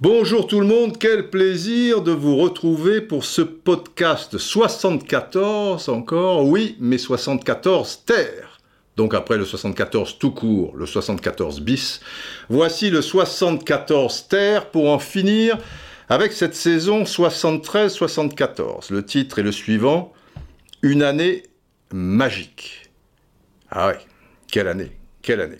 Bonjour tout le monde, quel plaisir de vous retrouver pour ce podcast 74 encore, oui, mais 74 terres. Donc après le 74 tout court, le 74 bis, voici le 74 terres pour en finir avec cette saison 73-74. Le titre est le suivant, Une année magique. Ah ouais, quelle année, quelle année.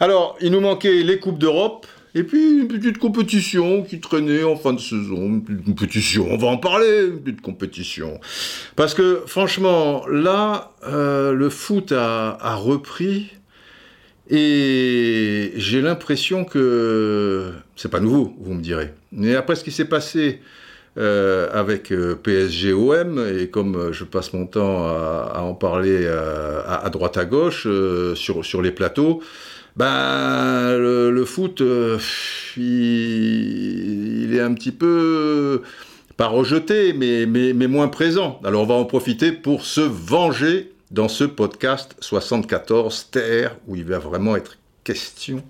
Alors, il nous manquait les Coupes d'Europe, et puis une petite compétition qui traînait en fin de saison. Une compétition, on va en parler, une petite compétition. Parce que franchement, là, euh, le foot a, a repris. Et j'ai l'impression que c'est pas nouveau, vous me direz. Mais après ce qui s'est passé euh, avec euh, PSG-OM, et comme euh, je passe mon temps à, en parler euh, à, droite à gauche sur, sur les plateaux, ben, le, foot, il, il, est un petit peu, pas rejeté, mais, mais, mais moins présent. Alors on va en profiter pour se venger dans ce podcast 74 Terre, où il va vraiment être question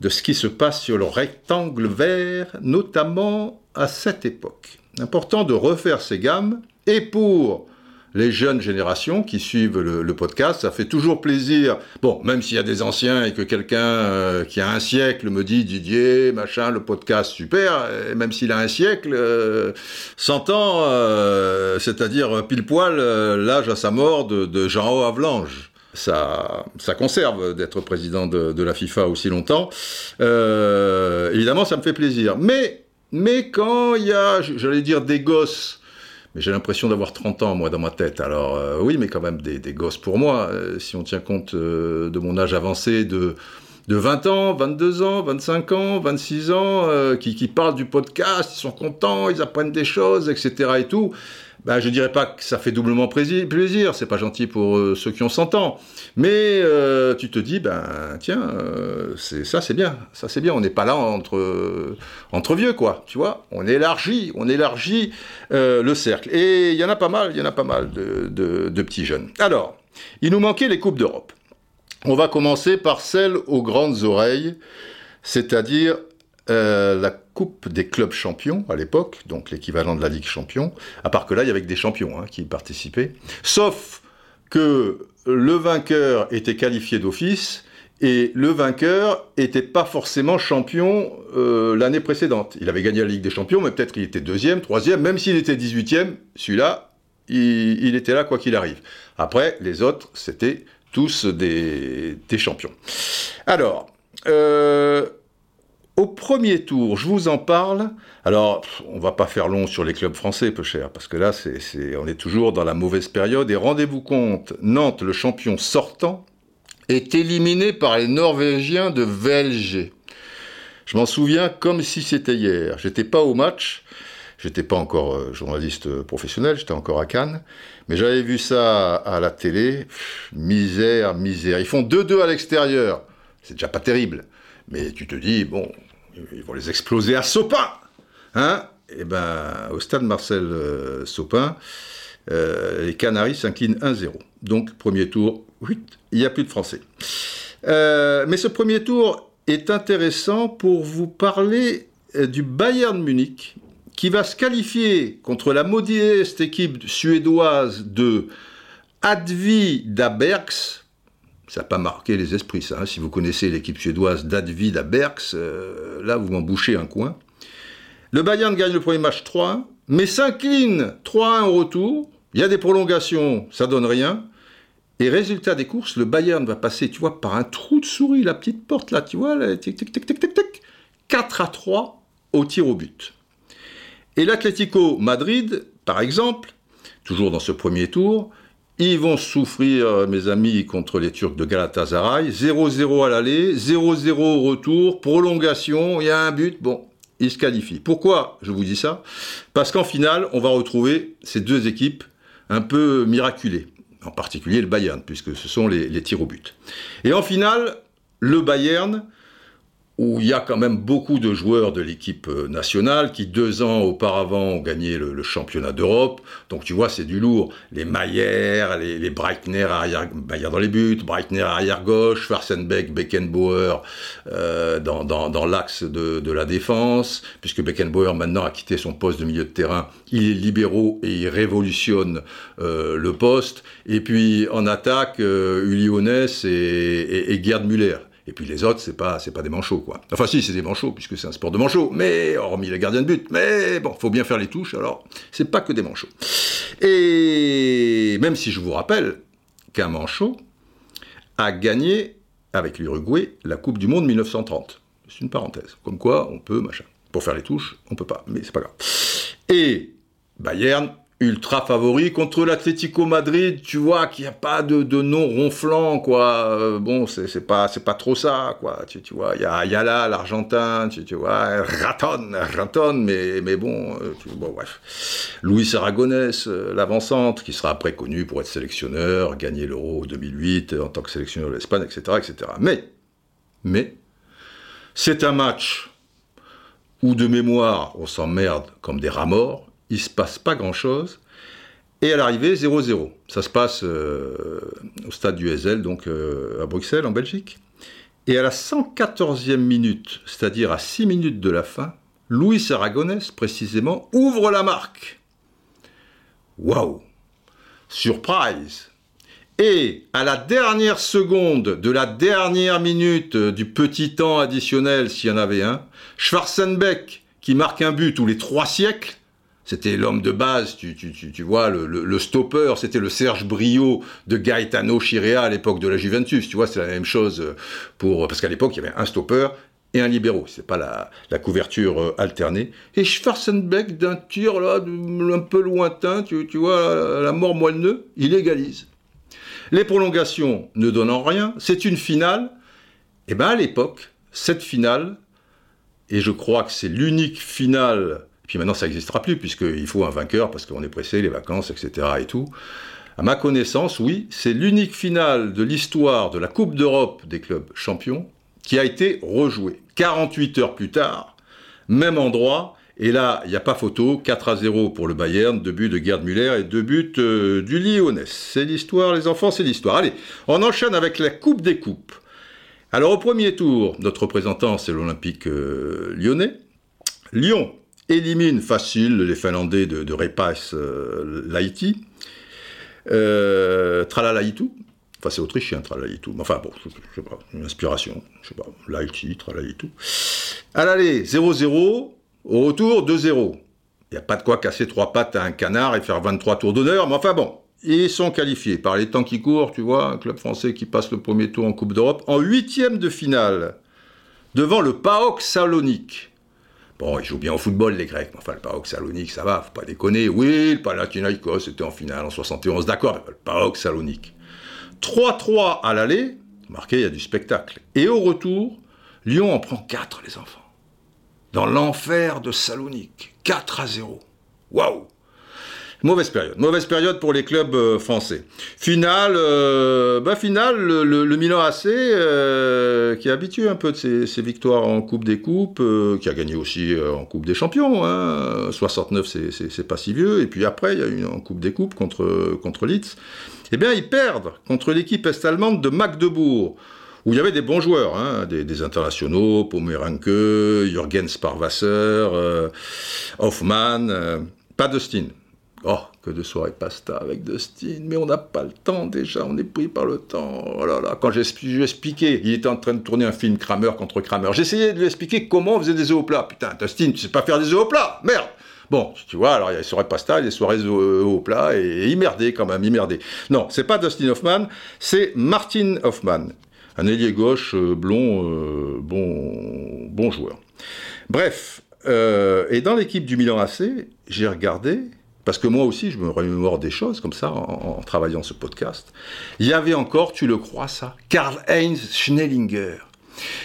de ce qui se passe sur le rectangle vert, notamment à cette époque. Important de refaire ces gammes, et pour les jeunes générations qui suivent le, podcast. Ça fait toujours plaisir. Bon, même s'il y a des anciens et que quelqu'un euh, qui a un siècle me dit Didier, machin, le podcast super, et même s'il a un siècle, euh, 100 ans, euh, c'est-à-dire pile poil euh, l'âge à sa mort de, de Jean Havelange ça, conserve d'être président de, de, la FIFA aussi longtemps. Évidemment, ça me fait plaisir. Mais, mais quand il y a, j'allais dire, des gosses mais j'ai l'impression d'avoir 30 ans, moi, dans ma tête. Alors, euh, oui, mais quand même des, gosses pour moi, euh, si on tient compte euh, de mon âge avancé de, de 20 ans, 22 ans, 25 ans, 26 ans, qui, qui parlent du podcast, ils sont contents, ils apprennent des choses, etc. et tout. Ben, je dirais pas que ça fait doublement plaisir, c'est pas gentil pour euh, ceux qui ont 100 ans, mais euh, tu te dis, ben tiens, euh, c'est ça c'est bien, ça c'est bien, on n'est pas là entre, entre vieux quoi, tu vois, on élargit, on élargit euh, le cercle, et il y en a pas mal, il y en a pas mal de, de, de petits jeunes. Alors, il nous manquait les Coupes d'Europe. On va commencer par celle aux grandes oreilles, c'est-à-dire euh, la Coupe des clubs champions à l'époque, donc l'équivalent de la Ligue champion, à part que là, il y avait que des champions hein, qui y participaient, sauf que le vainqueur était qualifié d'office et le vainqueur n'était pas forcément champion euh, l'année précédente. Il avait gagné la Ligue des champions, mais peut-être qu'il était deuxième, troisième, même s'il était 18e, celui-là, il, il, était là quoi qu'il arrive. Après, les autres, c'était tous des, des champions. Alors, euh, au premier tour, je vous en parle. Alors, on va pas faire long sur les clubs français, peu cher, parce que là, c'est, on est toujours dans la mauvaise période. Et rendez-vous compte, Nantes, le champion sortant, est éliminé par les Norvégiens de VLG. Je m'en souviens comme si c'était hier. J'étais pas au match, j'étais pas encore euh, journaliste professionnel, j'étais encore à Cannes, mais j'avais vu ça à la télé. Misère, misère. Ils font 2-2 à l'extérieur. C'est déjà pas terrible. Mais tu te dis, bon, ils vont les exploser à Sopin Hein? Et ben, au stade Marcel euh, Sopin, euh, les Canaries s'inclinent 1-0. Donc, premier tour, oui, il n'y a plus de Français. Euh, mais ce premier tour est intéressant pour vous parler du Bayern Munich, qui va se qualifier contre la modeste équipe suédoise de Advi Dabergs, ça n'a pas marqué les esprits, ça. Hein. Si vous connaissez l'équipe suédoise d'Advid à Berks, euh, là, vous m'en bouchez un coin. Le Bayern gagne le premier match 3-1, mais s'incline 3-1 au retour. Il y a des prolongations, ça donne rien. Et résultat des courses, le Bayern va passer, tu vois, par un trou de souris, la petite porte là, tu vois, là, tic, tic, tic, tic, tic, tic, 4 à 3 au tir au but. Et l'Atlético Madrid, par exemple, toujours dans ce premier tour, ils vont souffrir, mes amis, contre les Turcs de Galatasaray. 0-0 à l'aller, 0-0 au retour, prolongation, il y a un but. Bon, ils se qualifient. Pourquoi je vous dis ça? Parce qu'en finale, on va retrouver ces deux équipes un peu miraculées. En particulier le Bayern, puisque ce sont les, les tirs au but. Et en finale, le Bayern où il y a quand même beaucoup de joueurs de l'équipe euh, nationale qui deux ans auparavant ont gagné le, championnat d'Europe. Donc tu vois, c'est du lourd. Les Mayer, les, Breitner arrière, Mayer dans les buts, Breitner arrière gauche, Farsenbeck, Beckenbauer euh, dans, dans, dans l'axe de, de, la défense, puisque Beckenbauer maintenant a quitté son poste de milieu de terrain. Il est libéraux et il révolutionne euh, le poste. Et puis en attaque, euh, Uli et, et, et Gerd Müller. Et puis les autres, c'est pas, pas des manchots, quoi. Enfin, si, c'est des manchots, puisque c'est un sport de manchots, mais, hormis les gardiens de but, mais bon, faut bien faire les touches, alors, c'est pas que des manchots. Et même si je vous rappelle qu'un manchot a gagné, avec l'Uruguay, la Coupe du Monde 1930. C'est une parenthèse. Comme quoi, on peut, machin. Pour faire les touches, on peut pas, mais c'est pas grave. Et Bayern ultra favori contre l'Atlético Madrid, tu vois qu'il n'y a pas de, nom ronflant, quoi. Euh, bon, c'est pas pas trop ça, quoi. Tu, tu vois, il y a Ayala, l'Argentin, tu, tu, vois, Raton, Raton, mais mais bon, euh, bon bref. Luis Aragonès, euh, l'avancante, qui sera après connu pour être sélectionneur, gagner l'Euro 2008 en tant que sélectionneur de l'Espagne, etc., etc. Mais mais c'est un match où de mémoire on s'emmerde comme des rats morts il se passe pas grand-chose. Et à l'arrivée, 0-0. Ça se passe euh, au stade du Ezel, donc euh, à Bruxelles, en Belgique. Et à la 114e minute, c'est-à-dire à 6 minutes de la fin, Louis Aragonès, précisément, ouvre la marque. Waouh Surprise Et à la dernière seconde de la dernière minute du petit temps additionnel, s'il y en avait un, Schwarzenbeck, qui marque un but tous les trois siècles, c'était l'homme de base, tu, tu, tu, tu vois, le, le, stopper, c'était le Serge Brio de Gaetano Chirea à l'époque de la Juventus, tu vois, c'est la même chose pour, parce qu'à l'époque, il y avait un stopper et un libéraux, c'est pas la, la, couverture euh, alternée. Et Schwarzenbeck, d'un tir là, un peu lointain, tu, tu vois, la mort moelleux, il égalise. Les prolongations ne donnant rien, c'est une finale. Et eh ben à l'époque, cette finale, et je crois que c'est l'unique finale puis maintenant, ça n'existera plus, puisqu'il faut un vainqueur, parce qu'on est pressé, les vacances, etc. et tout. À ma connaissance, oui, c'est l'unique finale de l'histoire de la Coupe d'Europe des clubs champions qui a été rejouée. 48 heures plus tard, même endroit, et là, il n'y a pas photo, 4 à 0 pour le Bayern, deux buts de Gerd Müller et deux buts euh, du Lyonnais. C'est l'histoire, les enfants, c'est l'histoire. Allez, on enchaîne avec la Coupe des Coupes. Alors au premier tour, notre représentant, c'est l'Olympique euh, lyonnais. Lyon élimine facile les Finlandais de, de Repas euh, Laïti. Euh. Enfin, c'est autrichien, Tralalaitu. Enfin, bon, je, sais pas, une inspiration. Je sais pas, Laïti, Tralalaitu. À l'aller, 0-0. Au retour, 2-0. Il n'y a pas de quoi casser trois pattes à un canard et faire 23 tours d'honneur, mais enfin bon, ils sont qualifiés par les temps qui courent, tu vois, un club français qui passe le premier tour en Coupe d'Europe, en huitième de finale, devant le PAOK Salonique. Bon, ils jouent bien au football, les Grecs. Enfin, le PAOK Salonique, ça va, faut pas déconner. Oui, le Panathinaikos c'était en finale en 71, d'accord, mais le PAOK Salonique. 3-3 à l'aller, marqué, il y a du spectacle. Et au retour, Lyon en prend 4, les enfants. Dans l'enfer de Salonique. 4 à 0. Waouh Mauvaise période. Mauvaise période pour les clubs euh, français. Finale, euh, bah finale, le, Milan AC, euh, qui est habitué un peu de ses, victoires en Coupe des Coupes, euh, qui a gagné aussi en Coupe des Champions. Hein. 69, c'est pas si vieux. Et puis après, il y a eu en Coupe des Coupes contre, contre Leeds. Eh bien, ils perdent contre l'équipe est-allemande de Magdebourg où il y avait des bons joueurs, hein, des, des, internationaux, Pomeranke, Jürgen Sparwasser, Hoffmann, pas Dustin. Oh, que de soirées pasta avec Dustin, mais on n'a pas le temps déjà, on est pris par le temps. Oh là là, quand j'ai expliqué, il était en train de tourner un film Kramer contre Kramer, j'essayais de lui expliquer comment on faisait des plat. Putain, Dustin, tu sais pas faire des plat, merde Bon, tu vois, alors il y a les soirées pasta, les soirées au plat, et, et il merdait quand même, il merdait. Non, c'est pas Dustin Hoffman, c'est Martin Hoffman, un ailier gauche euh, blond, euh, bon, bon joueur. Bref, euh, et dans l'équipe du Milan AC, j'ai regardé, parce que moi aussi, je me remémore des choses comme ça en, travaillant ce podcast. Il y avait encore, tu le crois, ça Karl-Heinz Schnellinger.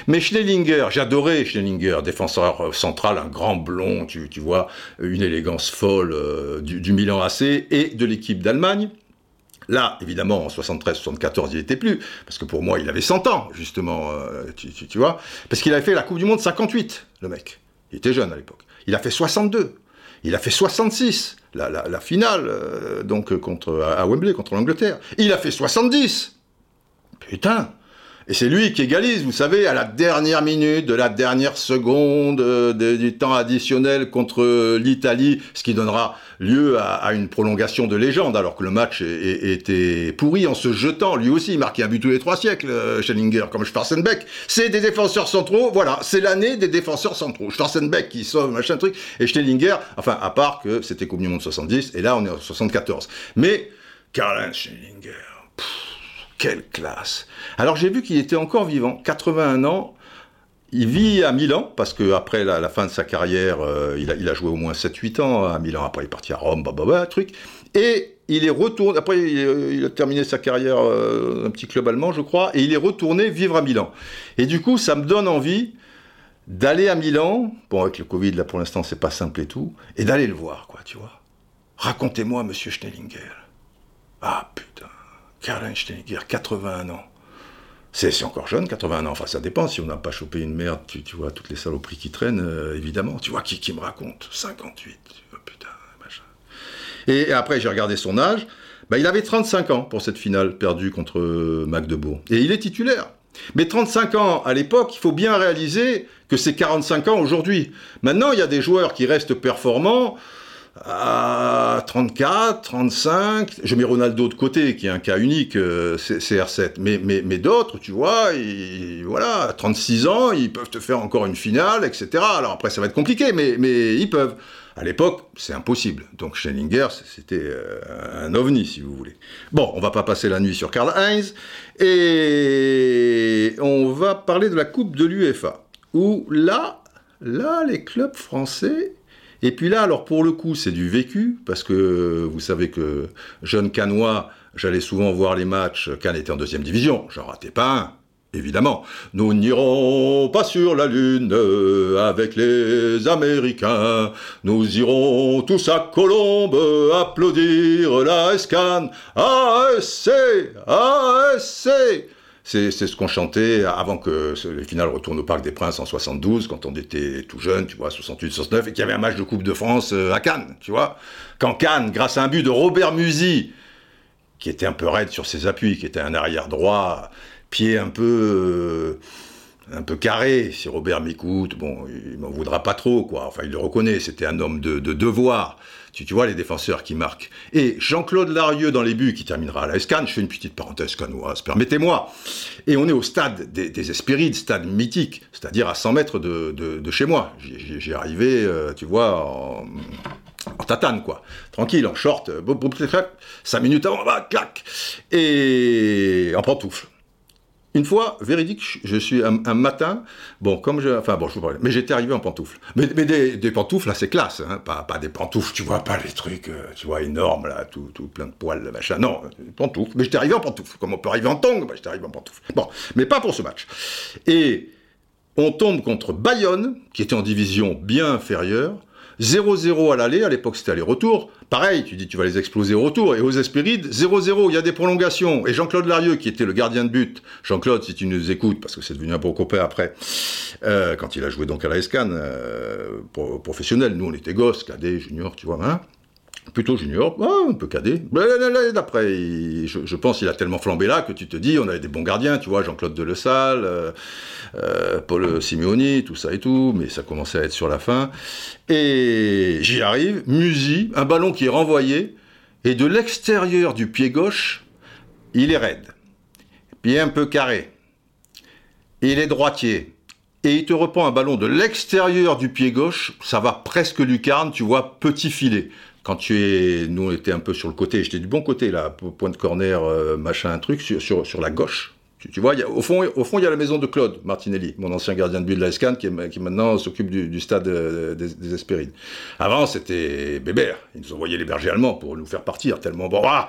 Mais Schnellinger, j'adorais Schnellinger, défenseur central, un grand blond, tu, vois, une élégance folle euh, du, du, Milan AC et de l'équipe d'Allemagne. Là, évidemment, en 73-74, il n'était plus, parce que pour moi, il avait 100 ans, justement, euh, tu, tu, vois, parce qu'il avait fait la Coupe du Monde 58, le mec. Il était jeune à l'époque. Il a fait 62. Il a fait 66, la, la, la finale, euh, donc, contre, à Wembley, contre l'Angleterre. Il a fait 70. Putain et c'est lui qui égalise, vous savez, à la dernière minute, de la dernière seconde euh, du temps additionnel contre l'Italie, ce qui donnera lieu à, une prolongation de légende, alors que le match était pourri en se jetant. Lui aussi, il marquait un but tous les trois siècles, euh, Schellinger, comme Schwarzenbeck. C'est des défenseurs centraux, voilà, c'est l'année des défenseurs centraux. Schwarzenbeck qui sauve, machin truc, et Schellinger, enfin, à part que c'était Coupe du Monde 70, et là, on est en 74. Mais, Karl-Heinz Schellinger, quelle classe Alors j'ai vu qu'il était encore vivant, 81 ans. Il vit à Milan, parce qu'après la, fin de sa carrière, euh, il, a, joué au moins 7-8 ans à Milan. Après, il est parti à Rome, bah, truc. Et il est retourné, après, il, a terminé sa carrière euh, un petit club allemand, je crois, et il est retourné vivre à Milan. Et du coup, ça me donne envie d'aller à Milan. Bon, avec le Covid, là, pour l'instant, c'est pas simple et tout. Et d'aller le voir, quoi, tu vois. Racontez-moi, monsieur Schnellinger. Ah, putain. Karl Einsteiniger, 81 ans. C'est encore jeune, 81 ans. Enfin, ça dépend. Si on n'a pas chopé une merde, tu, vois, toutes les saloperies qui traînent, euh, évidemment. Tu vois, qui, me raconte 58. putain, machin. Et, après, j'ai regardé son âge. Bah, il avait 35 ans pour cette finale perdue contre Magdebourg. Et il est titulaire. Mais 35 ans à l'époque, il faut bien réaliser que c'est 45 ans aujourd'hui. Maintenant, il y a des joueurs qui restent performants à 34, 35, je mets Ronaldo de côté, qui est un cas unique, euh, CR7, mais, d'autres, tu vois, voilà, à 36 ans, ils peuvent te faire encore une finale, etc. Alors après, ça va être compliqué, mais, mais ils peuvent. À l'époque, c'est impossible. Donc Schellinger, c'était euh, un ovni, si vous voulez. Bon, on va pas passer la nuit sur Karl Heinz, et on va parler de la Coupe de l'UEFA, où là, là, les clubs français et puis là, alors pour le coup, c'est du vécu, parce que vous savez que jeune canois, j'allais souvent voir les matchs, Cannes était en deuxième division, j'en ratais pas un, évidemment. Nous n'irons pas sur la Lune avec les Américains, nous irons tous à Colombe applaudir la SCAN, ASC, ASC c'est ce qu'on chantait avant que les finales retournent au Parc des Princes en 72, quand on était tout jeune, tu vois, 68, 69, et qu'il y avait un match de Coupe de France euh, à Cannes, tu vois. Quand Cannes, grâce à un but de Robert Musi, qui était un peu raide sur ses appuis, qui était un arrière droit, pied un peu... Euh, un peu carré, si Robert m'écoute, bon, il m'en voudra pas trop, quoi. Enfin, il le reconnaît, c'était un homme de, de devoir. Tu, vois les défenseurs qui marquent. Et Jean-Claude Larieux dans les buts qui terminera à la Escan, je fais une petite parenthèse canoise, permettez-moi. Et on est au stade des, des Espérides, stade mythique, c'est-à-dire à 100 mètres de, chez moi. J'ai arrivé, euh, tu vois, en, tatane, quoi. Tranquille, en short, 5 minutes avant, bah, clac. Et en pantoufle. Une fois, véridique, je suis un, matin, bon, comme je, enfin bon, je vous parle, mais j'étais arrivé en pantoufles. Mais, des, pantoufles, là, c'est classe, hein, pas, des pantoufles, tu vois, pas les trucs, euh, tu vois, énormes, là, tout, tout plein de poils, machin, non, des pantoufles. Mais j'étais arrivé en pantoufles, comme on peut arriver en tongs, bah, j'étais arrivé en pantoufles. Bon, mais pas pour ce match. Et on tombe contre Bayonne, qui était en division bien inférieure, 0-0 à l'aller, à l'époque c'était aller-retour. Pareil, tu dis tu vas les exploser au retour. Et aux Espérides, 0-0, il y a des prolongations. Et Jean-Claude Larieux, qui était le gardien de but, Jean-Claude, si tu nous écoutes, parce que c'est devenu un bon copain après, euh, quand il a joué donc à la Escan, euh, professionnel, nous on était gosses, cadets, juniors, tu vois, hein plutôt junior, un peu cadet. D'après, je, pense qu'il a tellement flambé là que tu te dis, on avait des bons gardiens, tu vois, Jean-Claude Delesalle, euh, euh, Paul Simeoni, tout ça et tout, mais ça commençait à être sur la fin. Et j'y arrive, Musi, un ballon qui est renvoyé, et de l'extérieur du pied gauche, il est raide, pied un peu carré, il est droitier. Et il te reprend un ballon de l'extérieur du pied gauche, ça va presque lucarne, tu vois, petit filet quand tu es, nous on était un peu sur le côté, j'étais du bon côté là, point de corner, euh, machin, truc, sur, sur, sur la gauche. Tu, vois, au fond, au fond, il y a la maison de Claude Martinelli, mon ancien gardien de but de la SCAN, qui, qui maintenant s'occupe du, stade euh, des, des. Avant, c'était Bébert. Ils nous envoyaient les bergers allemands pour nous faire partir, tellement bon. Ah,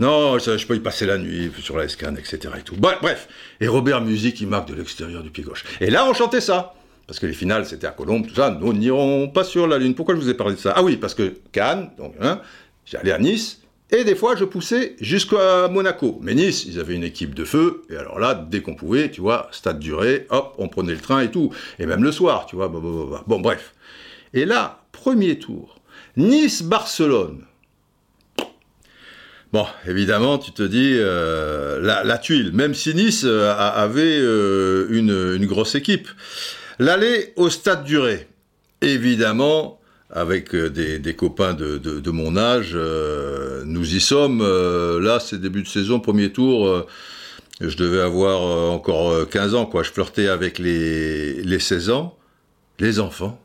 non, je, peux y passer la nuit sur la SCAN, etc. Bref. Et Robert Music, il marque de l'extérieur du pied gauche. Et là, on chantait ça parce que les finales c'était à Colombe, tout ça, nous n'irons pas sur la Lune. Pourquoi je vous ai parlé de ça? Ah oui, parce que Cannes, donc, hein, j'allais à Nice, Et des fois, je poussais jusqu'à Monaco. Mais Nice, ils avaient une équipe de feu. Et alors là, dès qu'on pouvait, tu vois, stade duré, hop, on prenait le train et tout. Et même le soir, tu vois. Bon, bref. Et là, premier tour. Nice-Barcelone. Bon, évidemment, tu te dis euh, la, tuile, même si Nice euh, avait euh, une, grosse équipe. L'aller au stade duré, évidemment, avec des, copains de, mon âge, nous y sommes. là, c'est début de saison, premier tour. je devais avoir encore 15 ans, quoi. Je flirtais avec les, les 16 ans. Les enfants.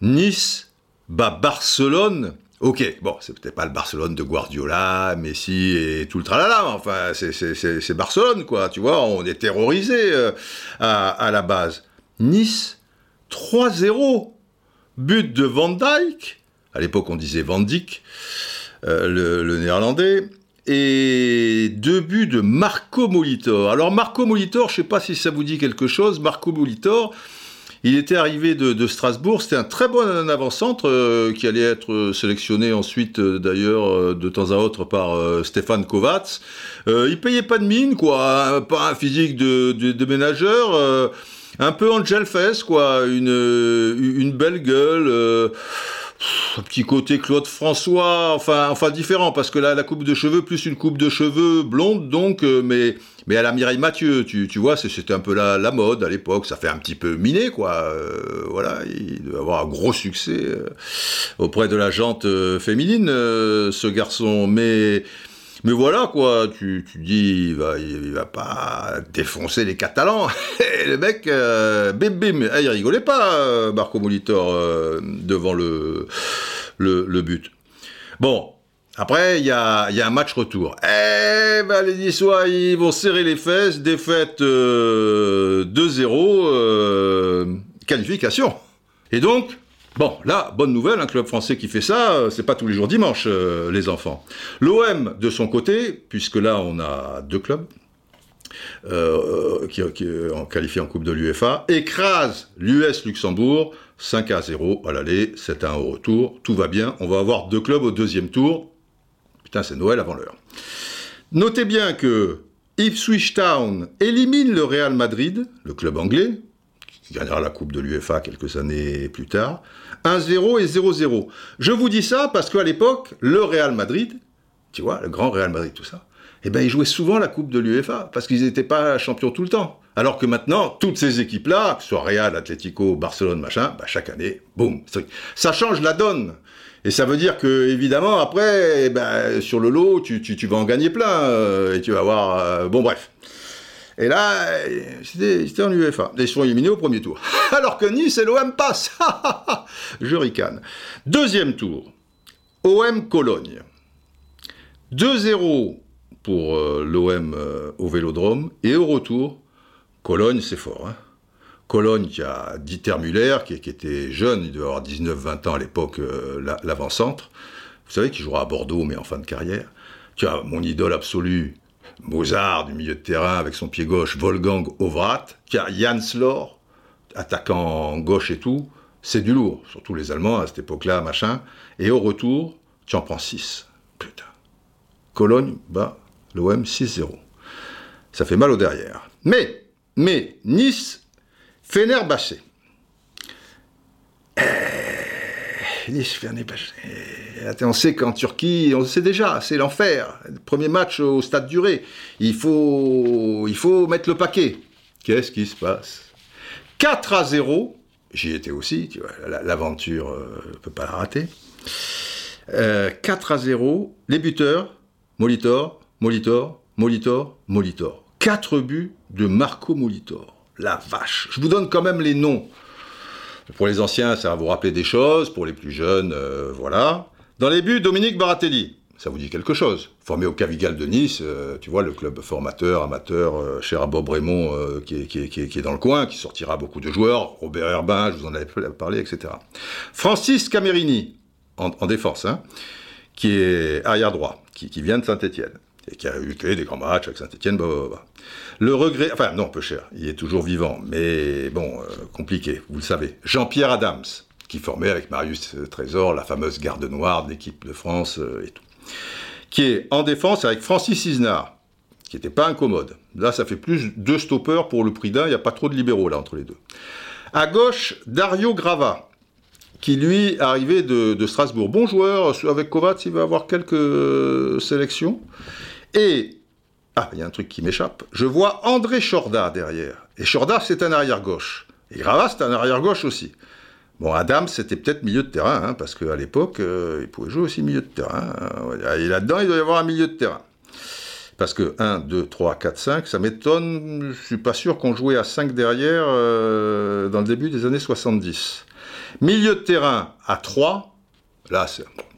Nice bat Barcelone Ok, bon, c'est peut-être pas le Barcelone de Guardiola, Messi et tout le tralala, enfin, c'est Barcelone, quoi, tu vois, on est terrorisé euh, à, la base. Nice, 3-0, but de Van Dijk, à l'époque on disait Van Dijk, euh, le, néerlandais, et deux buts de Marco Molitor. Alors Marco Molitor, je sais pas si ça vous dit quelque chose, Marco Molitor, il était arrivé de, Strasbourg, c'était un très bon avant-centre euh, qui allait être sélectionné ensuite euh, d'ailleurs de temps à autre par Stéphane Kovacs. il payait pas de mine, quoi, pas un physique de, de, ménageur, un peu Angel Fest, quoi, une, belle gueule un petit côté Claude François, enfin, enfin différent, parce que là, la coupe de cheveux, plus une coupe de cheveux blonde, donc, euh, mais, mais à la Mireille Mathieu, tu, tu vois, c'était un peu la, la mode à l'époque, ça fait un petit peu miné, quoi. Euh, voilà, il doit avoir un gros succès euh, auprès de la jante féminine, ce garçon, mais mais voilà, quoi, tu, tu dis, il va, il, va pas défoncer les Catalans. Et le mec, euh, bim bim, eh, il rigolait pas, euh, Marco Molitor, euh, devant le, le, but. Bon, après, il y a, y a, un match retour. Eh ben, les Niçois, ils vont serrer les fesses, défaite 2-0, qualification. Et donc, Bon, là, bonne nouvelle, un club français qui fait ça, euh, c'est pas tous les jours dimanche, euh, les enfants. L'OM, de son côté, puisque là, on a deux clubs, euh, qui, ont qualifié en Coupe de l'UFA, écrase l'US Luxembourg 5 à 0 à l'aller, 7 à 1 au retour. Tout va bien. On va avoir deux clubs au deuxième tour. Putain, c'est Noël avant l'heure. Notez bien que Ipswich Town élimine le Real Madrid, le club anglais, qui gagnera la Coupe de l'UFA quelques années plus tard. 1-0 et 0-0. Je vous dis ça parce qu'à l'époque, le Real Madrid, tu vois, le grand Real Madrid, tout ça, eh ben, ils jouaient souvent la Coupe de l'UEFA parce qu'ils n'étaient pas champions tout le temps. Alors que maintenant, toutes ces équipes-là, que ce soit Real, Atlético, Barcelone, machin, bah, chaque année, boum, ça change la donne. Et ça veut dire que, évidemment, après, eh ben, sur le lot, tu, vas en gagner plein euh, et tu vas avoir. Euh, bon, bref. Et là, c'était en UEFA. Ils sont éliminés au premier tour. Alors que Nice et l'OM passent. Je ricane. Deuxième tour. OM Cologne. 2-0 pour euh, l'OM euh, au Vélodrome. Et au retour, Cologne, c'est fort. Hein. Cologne, qui a Dieter Müller, qui, était jeune, il devait avoir 19-20 ans à l'époque, euh, l'avant-centre. Vous savez qu'il jouera à Bordeaux, mais en fin de carrière. Tu as mon idole absolue, Mozart du milieu de terrain avec son pied gauche, Wolfgang Ovrat, Jan Slor, attaquant gauche et tout, c'est du lourd, surtout les Allemands à cette époque-là, machin. Et au retour, tu en prends 6. Putain. Cologne bat l'OM 6-0. Ça fait mal au derrière. Mais, mais, Nice, Fenerbahçe. Eh, Nice, Fenerbahçe. On sait qu'en Turquie, on sait déjà, c'est l'enfer. Premier match au stade duré. Il faut, mettre le paquet. Qu'est-ce qui se passe? 4 à 0. J'y étais aussi, tu vois, l'aventure, ne euh, peut pas la rater. 4 euh, à 0. Les buteurs, Molitor, Molitor, Molitor, Molitor. 4 buts de Marco Molitor. La vache. Je vous donne quand même les noms. Pour les anciens, ça va vous rappeler des choses. Pour les plus jeunes, euh, voilà. Dans les buts, Dominique Baratelli. Ça vous dit quelque chose Formé au Cavigal de Nice, euh, tu vois, le club formateur, amateur, euh, cher à Bob Raymond, euh, qui, est, dans le coin, qui sortira beaucoup de joueurs. Robert Herbin, je vous en avais parlé, etc. Francis Camerini, en, défense, hein, qui est arrière droit, qui, vient de Saint-Etienne et qui a eu des grands matchs avec Saint-Etienne, Le regret, enfin non, peu cher, il est toujours vivant, mais bon, compliqué, vous le savez. Jean-Pierre Adams, qui formait avec Marius Trésor la fameuse garde noire de l'équipe de France euh, et tout. qui est en défense avec Francis Isnard, qui n'était pas incommode. Là, ça fait plus deux stoppeurs pour le prix d'un, il n'y a pas trop de libéraux là entre les deux. À gauche, Dario Grava, qui lui arrivait de, de Strasbourg. Bon joueur, avec Kovacs, il va avoir quelques sélections. Et ah, il y a un truc qui m'échappe. Je vois André Chorda derrière. Et Chorda, c'est un arrière-gauche. Et Grava, c'est un arrière-gauche aussi. Bon, Adam, c'était peut-être milieu de terrain, hein, parce qu'à l'époque, euh, il pouvait jouer aussi milieu de terrain. Hein. Et là-dedans, il doit y avoir un milieu de terrain. Parce que 1, 2, 3, 4, 5, ça m'étonne. Je suis pas sûr qu'on jouait à 5 derrière euh, dans le début des années 70. Milieu de terrain à 3, là,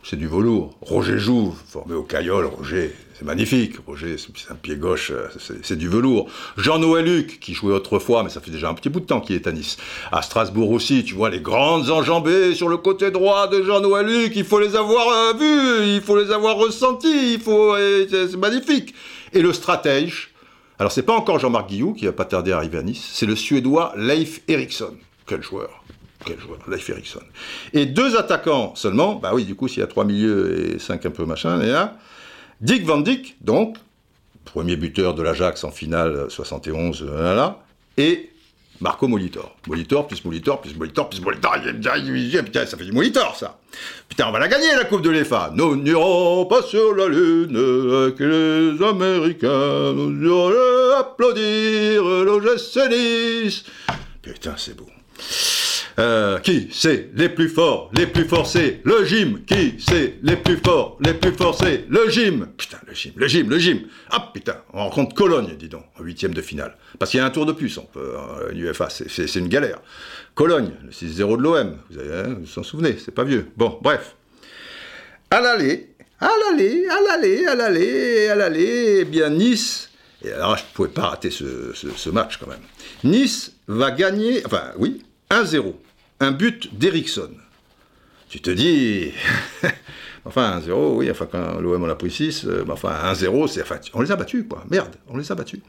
c'est du velours. Roger Jouve, formé au Caillol, Roger, c'est magnifique. Roger, c'est un pied gauche, euh, c'est du velours. Jean-Noël Luc, qui jouait autrefois, mais ça fait déjà un petit bout de temps qu'il est à Nice. À Strasbourg aussi, tu vois les grandes enjambées sur le côté droit de Jean-Noël Luc. Il faut les avoir euh, vues, il faut les avoir ressenties, il faut, c'est magnifique. Et le stratège, alors c'est pas encore Jean-Marc Guillou qui va pas tarder à arriver à Nice, c'est le Suédois Leif Eriksson. Quel joueur quel joueur, Leif Eriksson. Et deux attaquants seulement, bah oui, du coup, s'il y a trois milieux et cinq un peu machin, et là, Dick Van Dyck, donc, premier buteur de l'Ajax en finale 71, là, là, et Marco Molitor. Molitor, plus Molitor, plus Molitor, plus Molitor. Putain, ça fait du Molitor, ça. Putain, on va la gagner, la Coupe de l'EFA. Nous n'irons pas sur la Lune avec les Américains. Nous irons applaudir l'OGC Nice. Putain, c'est beau. Euh, qui c'est les plus forts? Les plus forts, c'est le gym. Qui c'est les plus forts? Les plus forts, c'est le gym. Putain, le gym, le gym, le gym. Ah putain, on rencontre Cologne, dis donc, en huitième de finale. Parce qu'il y a un tour de plus, on peut, euh, l'UFA, c'est une galère. Cologne, le 6-0 de l'OM, vous hein, vous vous en souvenez, c'est pas vieux. Bon, bref. À l'aller, à l'aller, à l'aller, à l'aller, à l'aller, eh bien Nice, et alors je ne pouvais pas rater ce match quand même. Nice va gagner, enfin oui, 1-0 un but d'Eriksson. Tu te dis, enfin 1-0, oui, enfin quand l'OM on a pris 6, euh, enfin 1-0, c'est, enfin, on les a battus, quoi. Merde, on les a battus.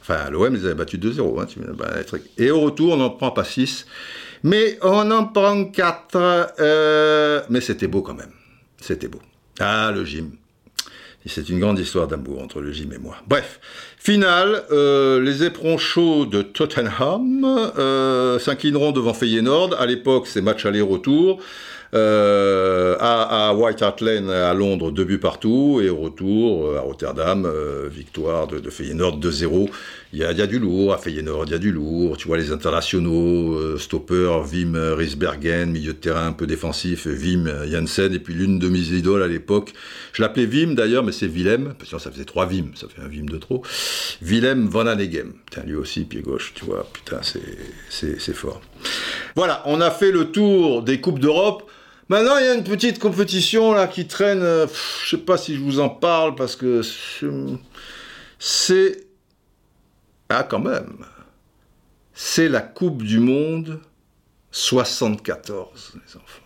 Enfin, l'OM les a battus 2-0. Hein, bah, et au retour, on n'en prend pas 6. Mais on en prend 4. Euh, mais c'était beau quand même. C'était beau. Ah, le gym. C'est une grande histoire d'amour entre le gym et moi. Bref, finale, euh, les éperons chauds de Tottenham euh, s'inclineront devant Feyenoord. À l'époque, c'est match aller-retour. Euh, à, White Hart Lane à Londres, deux buts partout, et retour euh, à Rotterdam, euh, victoire de, de Feyenoord 2-0. Il y, a, du lourd à Feyenoord, il y a du lourd. Tu vois les internationaux, stopper, Wim Risbergen, milieu de terrain un peu défensif, Wim Janssen, et puis l'une de mes idoles à l'époque. Je l'appelais Wim d'ailleurs, mais c'est Willem, parce que ça faisait trois Wim, ça fait un Wim de trop. Willem Van Hanegem, putain, lui aussi, pied gauche, tu vois, putain, c'est fort. Voilà, on a fait le tour des Coupes d'Europe. Maintenant, il y a une petite compétition là qui traîne. Je euh, je sais pas si je vous en parle parce que c'est ah quand même. C'est la Coupe du Monde 74, les enfants.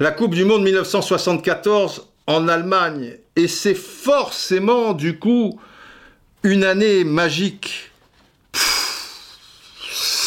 La Coupe du Monde 1974 en Allemagne. Et c'est forcément, du coup, une année magique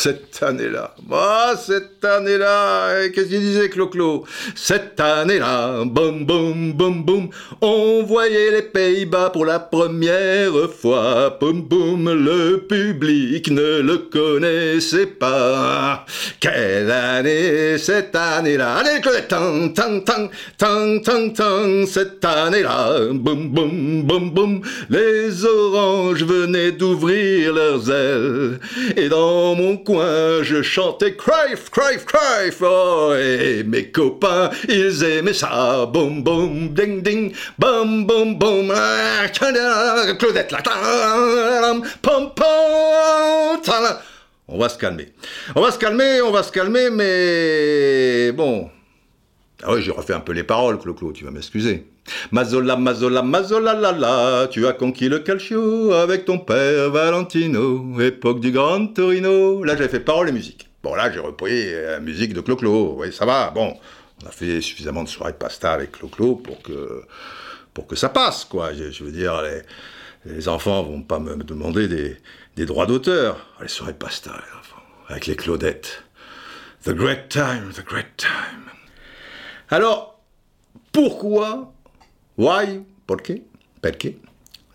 cette année-là. Ah, cette année-là, qu'est-ce qu'il disait Clo-Clo? Cette année-là, boum, boum, boum, boum, on voyait les Pays-Bas pour la première fois. Boum, boum, le public ne le connaissait pas. Quelle année, cette année-là Allez, Claudette, tang, tang, tang, tang, tang, tang, cette année-là, boum, boum, boum, boum, les oranges venaient d'ouvrir leurs ailes. Et dans mon je chantais Cruyff, Cruyff, Cruyff, oh, et mes copains, ils aimaient ça, boum, boum, ding, ding, boum, boum, boum, ah, Claudette, là, pom, pom, on va se calmer. On va se calmer, on va se calmer, mais bon. Ah oui, j'ai refait un peu les paroles, Clo-Clo, tu vas m'excuser. Mazola, Mazola, Mazola, la la, tu as conquis le calcio avec ton père Valentino, époque du Grand Torino. Là, j'ai fait parole et musique. Bon, là, j'ai repris la musique de Clo-Clo. Oui, ça va. Bon, on a fait suffisamment de soirées pasta avec Clo-Clo pour que, pour que ça passe, quoi. Je, veux dire, les, les, enfants vont pas me demander des, des droits d'auteur. Les soirées pasta, les enfants, avec les Claudettes. The great time, the great time. Alors, pourquoi Why Polke, Pelke,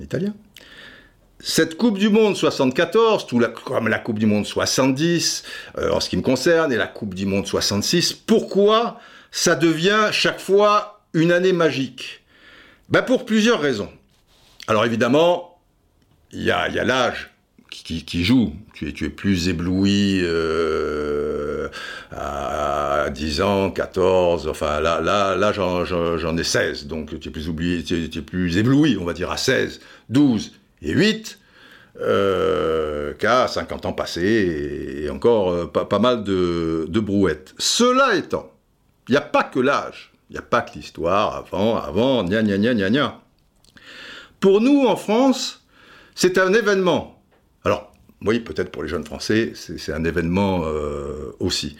en italien? Cette Coupe du Monde 74, tout comme la Coupe du Monde 70 euh, en ce qui me concerne, et la Coupe du Monde 66, pourquoi ça devient chaque fois une année magique? Ben Pour plusieurs raisons. Alors évidemment, il y a, l'âge qui, joue. Tu es, tu es plus ébloui euh, à 10 ans, 14, enfin là, là, là j'en ai 16, donc tu es, plus oublié, tu es, plus ébloui, on va dire, à 16, 12 et 8. Euh, qu'à 50 ans passés et, encore euh, pas, mal de, de brouettes. Cela étant, il n'y a pas que l'âge, il n'y a pas que l'histoire, avant, avant, gna gna gna gna gna. Pour nous, en France, c'est un événement. Oui, peut-être pour les jeunes Français, c'est un événement euh, aussi.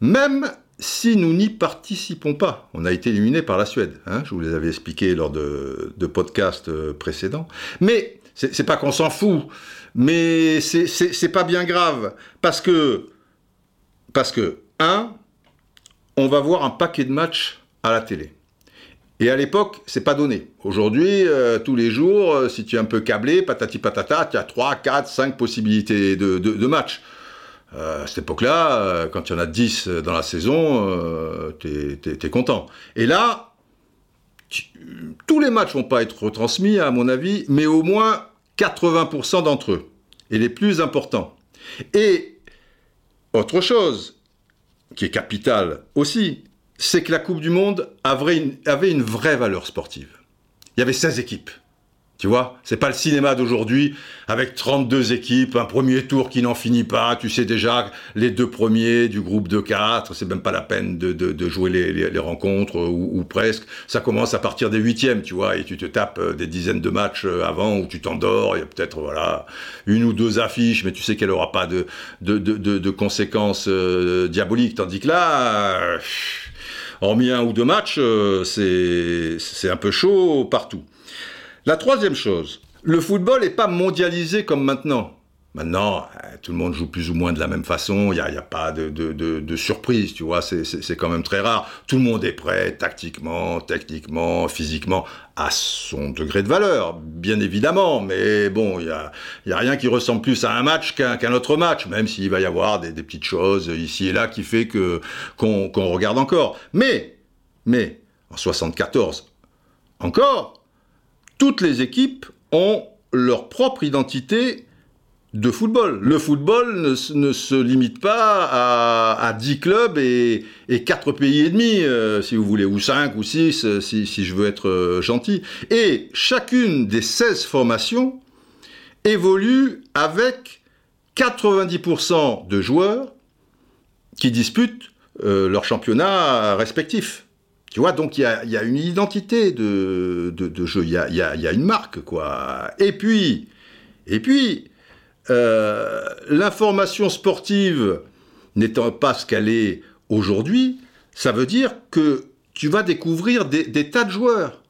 Même si nous n'y participons pas, on a été éliminé par la Suède, hein, je vous les avais expliqué lors de, de podcasts euh, précédents, mais c'est pas qu'on s'en fout, mais c'est pas bien grave, parce que, parce que, un, on va voir un paquet de matchs à la télé. Et à l'époque, c'est pas donné. Aujourd'hui, euh, tous les jours, euh, si tu es un peu câblé, patati patata, tu as 3, 4, 5 possibilités de, de, matchs. Euh, à cette époque-là, quand il y en a 10 dans la saison, tu es, content. Et là, tous les matchs vont pas être retransmis, à mon avis, mais au moins 80% d'entre eux. Et les plus importants. Et autre chose, qui est capitale aussi, c'est que la Coupe du Monde avait une, vraie valeur sportive. Il y avait 16 équipes. Tu vois, c'est pas le cinéma d'aujourd'hui avec 32 équipes, un premier tour qui n'en finit pas. Tu sais déjà les deux premiers du groupe de 4, c'est même pas la peine de, jouer les, rencontres ou, presque. Ça commence à partir des huitièmes, tu vois, et tu te tapes euh, des dizaines de matchs euh, avant où tu t'endors. Il y a peut-être voilà une ou deux affiches, mais tu sais qu'elle aura pas de de, conséquences euh, diaboliques. Tandis que là, hormis un ou deux matchs, c'est un peu chaud partout. La troisième chose, le football n'est pas mondialisé comme maintenant. Maintenant, euh, tout le monde joue plus ou moins de la même façon, il n'y a, pas de, surprise, tu vois, c'est quand même très rare. Tout le monde est prêt, tactiquement, techniquement, physiquement, à son degré de valeur, bien évidemment, mais bon, il n'y a, rien qui ressemble plus à un match qu'un autre match, même s'il va y avoir des, petites choses ici et là qui fait que qu'on regarde encore. Mais, mais, en 74, encore, toutes les équipes ont leur propre identité de football. Le football ne, se limite pas à, 10 clubs et, et 4 pays et demi, euh, si vous voulez, ou 5 ou 6, euh, si, je veux être euh, gentil. Et chacune des 16 formations évolue avec 90% de joueurs qui disputent leur championnat respectif. Tu vois, donc il y a, une identité de, jeu, il y a, une marque, quoi. Et puis, et puis, euh, l'information sportive n'étant pas ce qu'elle est aujourd'hui, ça veut dire que tu vas découvrir des, tas de joueurs.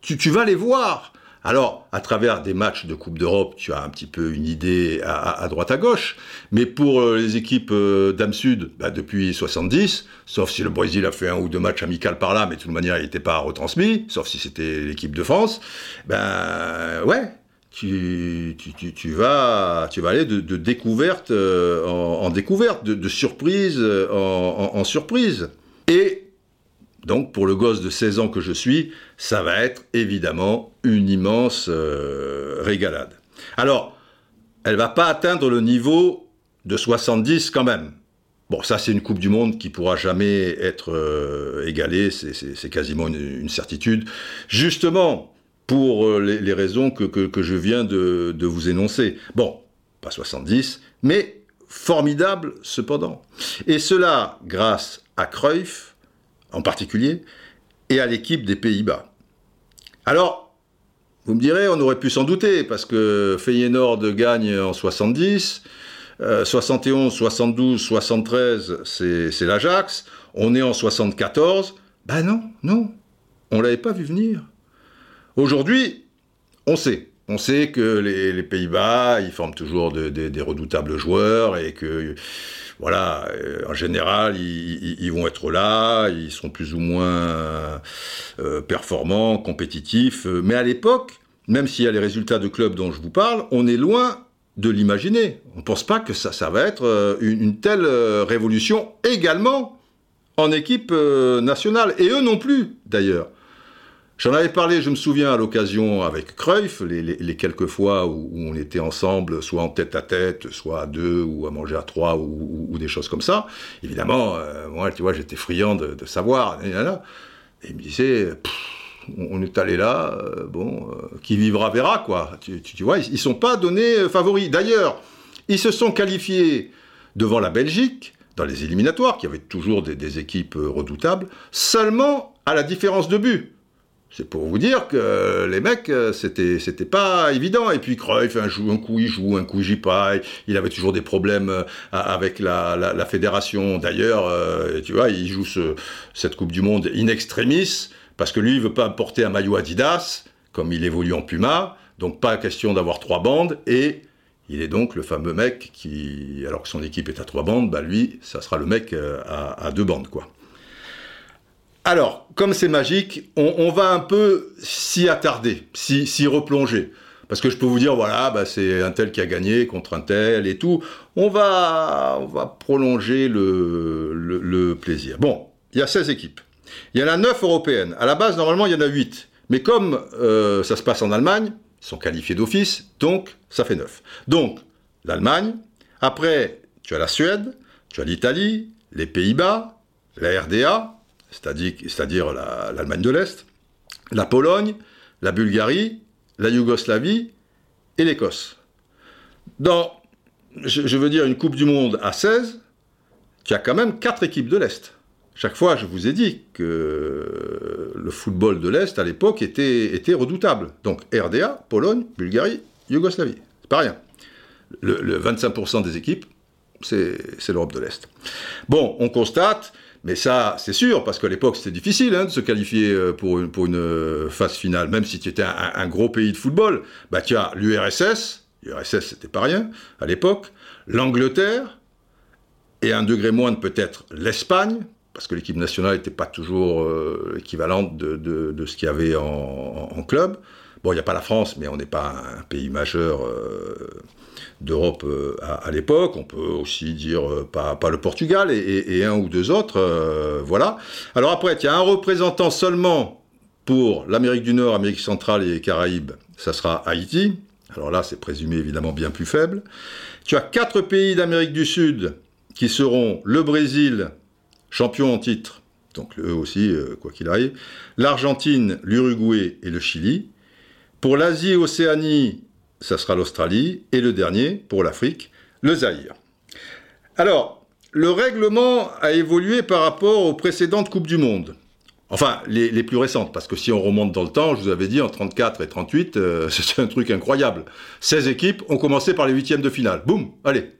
Tu, vas les voir. Alors, à travers des matchs de Coupe d'Europe, tu as un petit peu une idée à, droite à gauche, mais pour euh, les équipes euh, d'âme sud, bah, depuis 70, sauf si le Brésil a fait un ou deux matchs amicaux par là, mais de toute manière, il n'était pas retransmis, sauf si c'était l'équipe de France, ben ouais, tu, tu, vas, tu vas aller de, découverte euh, en, découverte, de, surprise en, en surprise. Et donc pour le gosse de 16 ans que je suis, ça va être évidemment une immense euh, régalade. Alors, elle va pas atteindre le niveau de 70 quand même. Bon, ça c'est une Coupe du Monde qui pourra jamais être euh, égalée, c'est quasiment une, certitude. Justement, pour euh, les, raisons que, je viens de, de vous énoncer. Bon, pas 70, mais formidable cependant. Et cela grâce à Cruyff, en particulier, et à l'équipe des Pays-Bas. Alors, vous me direz, on aurait pu s'en douter, parce que Feyenoord gagne en 70, 71, 72, 73, c'est l'Ajax, on est en 74, ben non, non, on l'avait pas vu venir. Aujourd'hui, on sait. on sait que les, Pays-Bas, ils forment toujours des redoutables joueurs et que, voilà, euh, en général, ils, vont être là, ils sont plus ou moins euh, performants, compétitifs. Mais à l'époque, même s'il y a les résultats de clubs dont je vous parle, on est loin de l'imaginer. On ne pense pas que ça, va être euh, une, telle révolution également en équipe nationale. Et eux non plus, d'ailleurs. J'en avais parlé, je me souviens, à l'occasion avec Cruyff, les, quelques fois où, on était ensemble, soit en tête à tête, soit à deux, ou à manger à trois, ou, des choses comme ça. Évidemment, euh, moi, tu vois, j'étais friand de, savoir. Et, il me disait, on est allé là, euh, bon, euh, qui vivra verra, quoi. Tu, vois, ils ne sont pas donnés favoris. D'ailleurs, ils se sont qualifiés devant la Belgique, dans les éliminatoires, qui avaient toujours des, des équipes redoutables, seulement à la différence de but. C'est pour vous dire que les mecs, euh, c'était, c'était pas évident. Et puis Cruyff, un, un coup il joue, un coup il pas. Il avait toujours des problèmes euh, avec la, fédération. D'ailleurs, euh, tu vois, il joue cette Coupe du Monde in extremis, parce que lui, il veut pas porter un maillot Adidas, comme il évolue en Puma. Donc pas question d'avoir trois bandes. Et il est donc le fameux mec qui, alors que son équipe est à trois bandes, bah lui, ça sera le mec à, à deux bandes, quoi. Alors, comme c'est magique, on, va un peu s'y attarder, s'y replonger. Parce que je peux vous dire, voilà, bah, c'est un tel qui a gagné contre un tel et tout. On va, on va prolonger le, plaisir. Bon, il y a 16 équipes. Il y en a 9 européennes. À la base, normalement, il y en a 8. Mais comme euh, ça se passe en Allemagne, ils sont qualifiés d'office, donc ça fait 9. Donc, l'Allemagne. Après, tu as la Suède, tu as l'Italie, les Pays-Bas, la RDA, c'est-à-dire l'Allemagne de l'Est, la Pologne, la Bulgarie, la Yougoslavie et l'Écosse. Dans, je, veux dire, une Coupe du Monde à 16, tu as quand même quatre équipes de l'Est. Chaque fois, je vous ai dit que le football de l'Est, à l'époque, était, était redoutable. Donc RDA, Pologne, Bulgarie, Yougoslavie. C'est pas rien. Le, 25% des équipes, c'est l'Europe de l'Est. Bon, on constate mais ça, c'est sûr, parce qu'à l'époque, c'était difficile hein, de se qualifier euh, pour une, euh, phase finale, même si tu étais un, gros pays de football. Bah, tu as l'URSS, l'URSS, c'était pas rien à l'époque, l'Angleterre, et un degré moindre peut-être l'Espagne, parce que l'équipe nationale n'était pas toujours euh, équivalente de, ce qu'il y avait en, club. Bon, il n'y a pas la France, mais on n'est pas un pays majeur d'Europe euh, à, l'époque. On peut aussi dire euh, pas, pas, le Portugal et, un ou deux autres. Euh, voilà. Alors après, il y a un représentant seulement pour l'Amérique du Nord, Amérique centrale et Caraïbes. Ça sera Haïti. Alors là, c'est présumé évidemment bien plus faible. Tu as quatre pays d'Amérique du Sud qui seront le Brésil, champion en titre, donc eux aussi, quoi qu'il arrive, l'Argentine, l'Uruguay et le Chili. Pour l'Asie et Océanie, ça sera l'Australie, et le dernier, pour l'Afrique, le Zaïre. Alors, le règlement a évolué par rapport aux précédentes Coupes du Monde. Enfin, les, plus récentes, parce que si on remonte dans le temps, je vous avais dit, en 34 et 38, euh, c'était un truc incroyable. 16 équipes ont commencé par les huitièmes de finale. Boum, allez,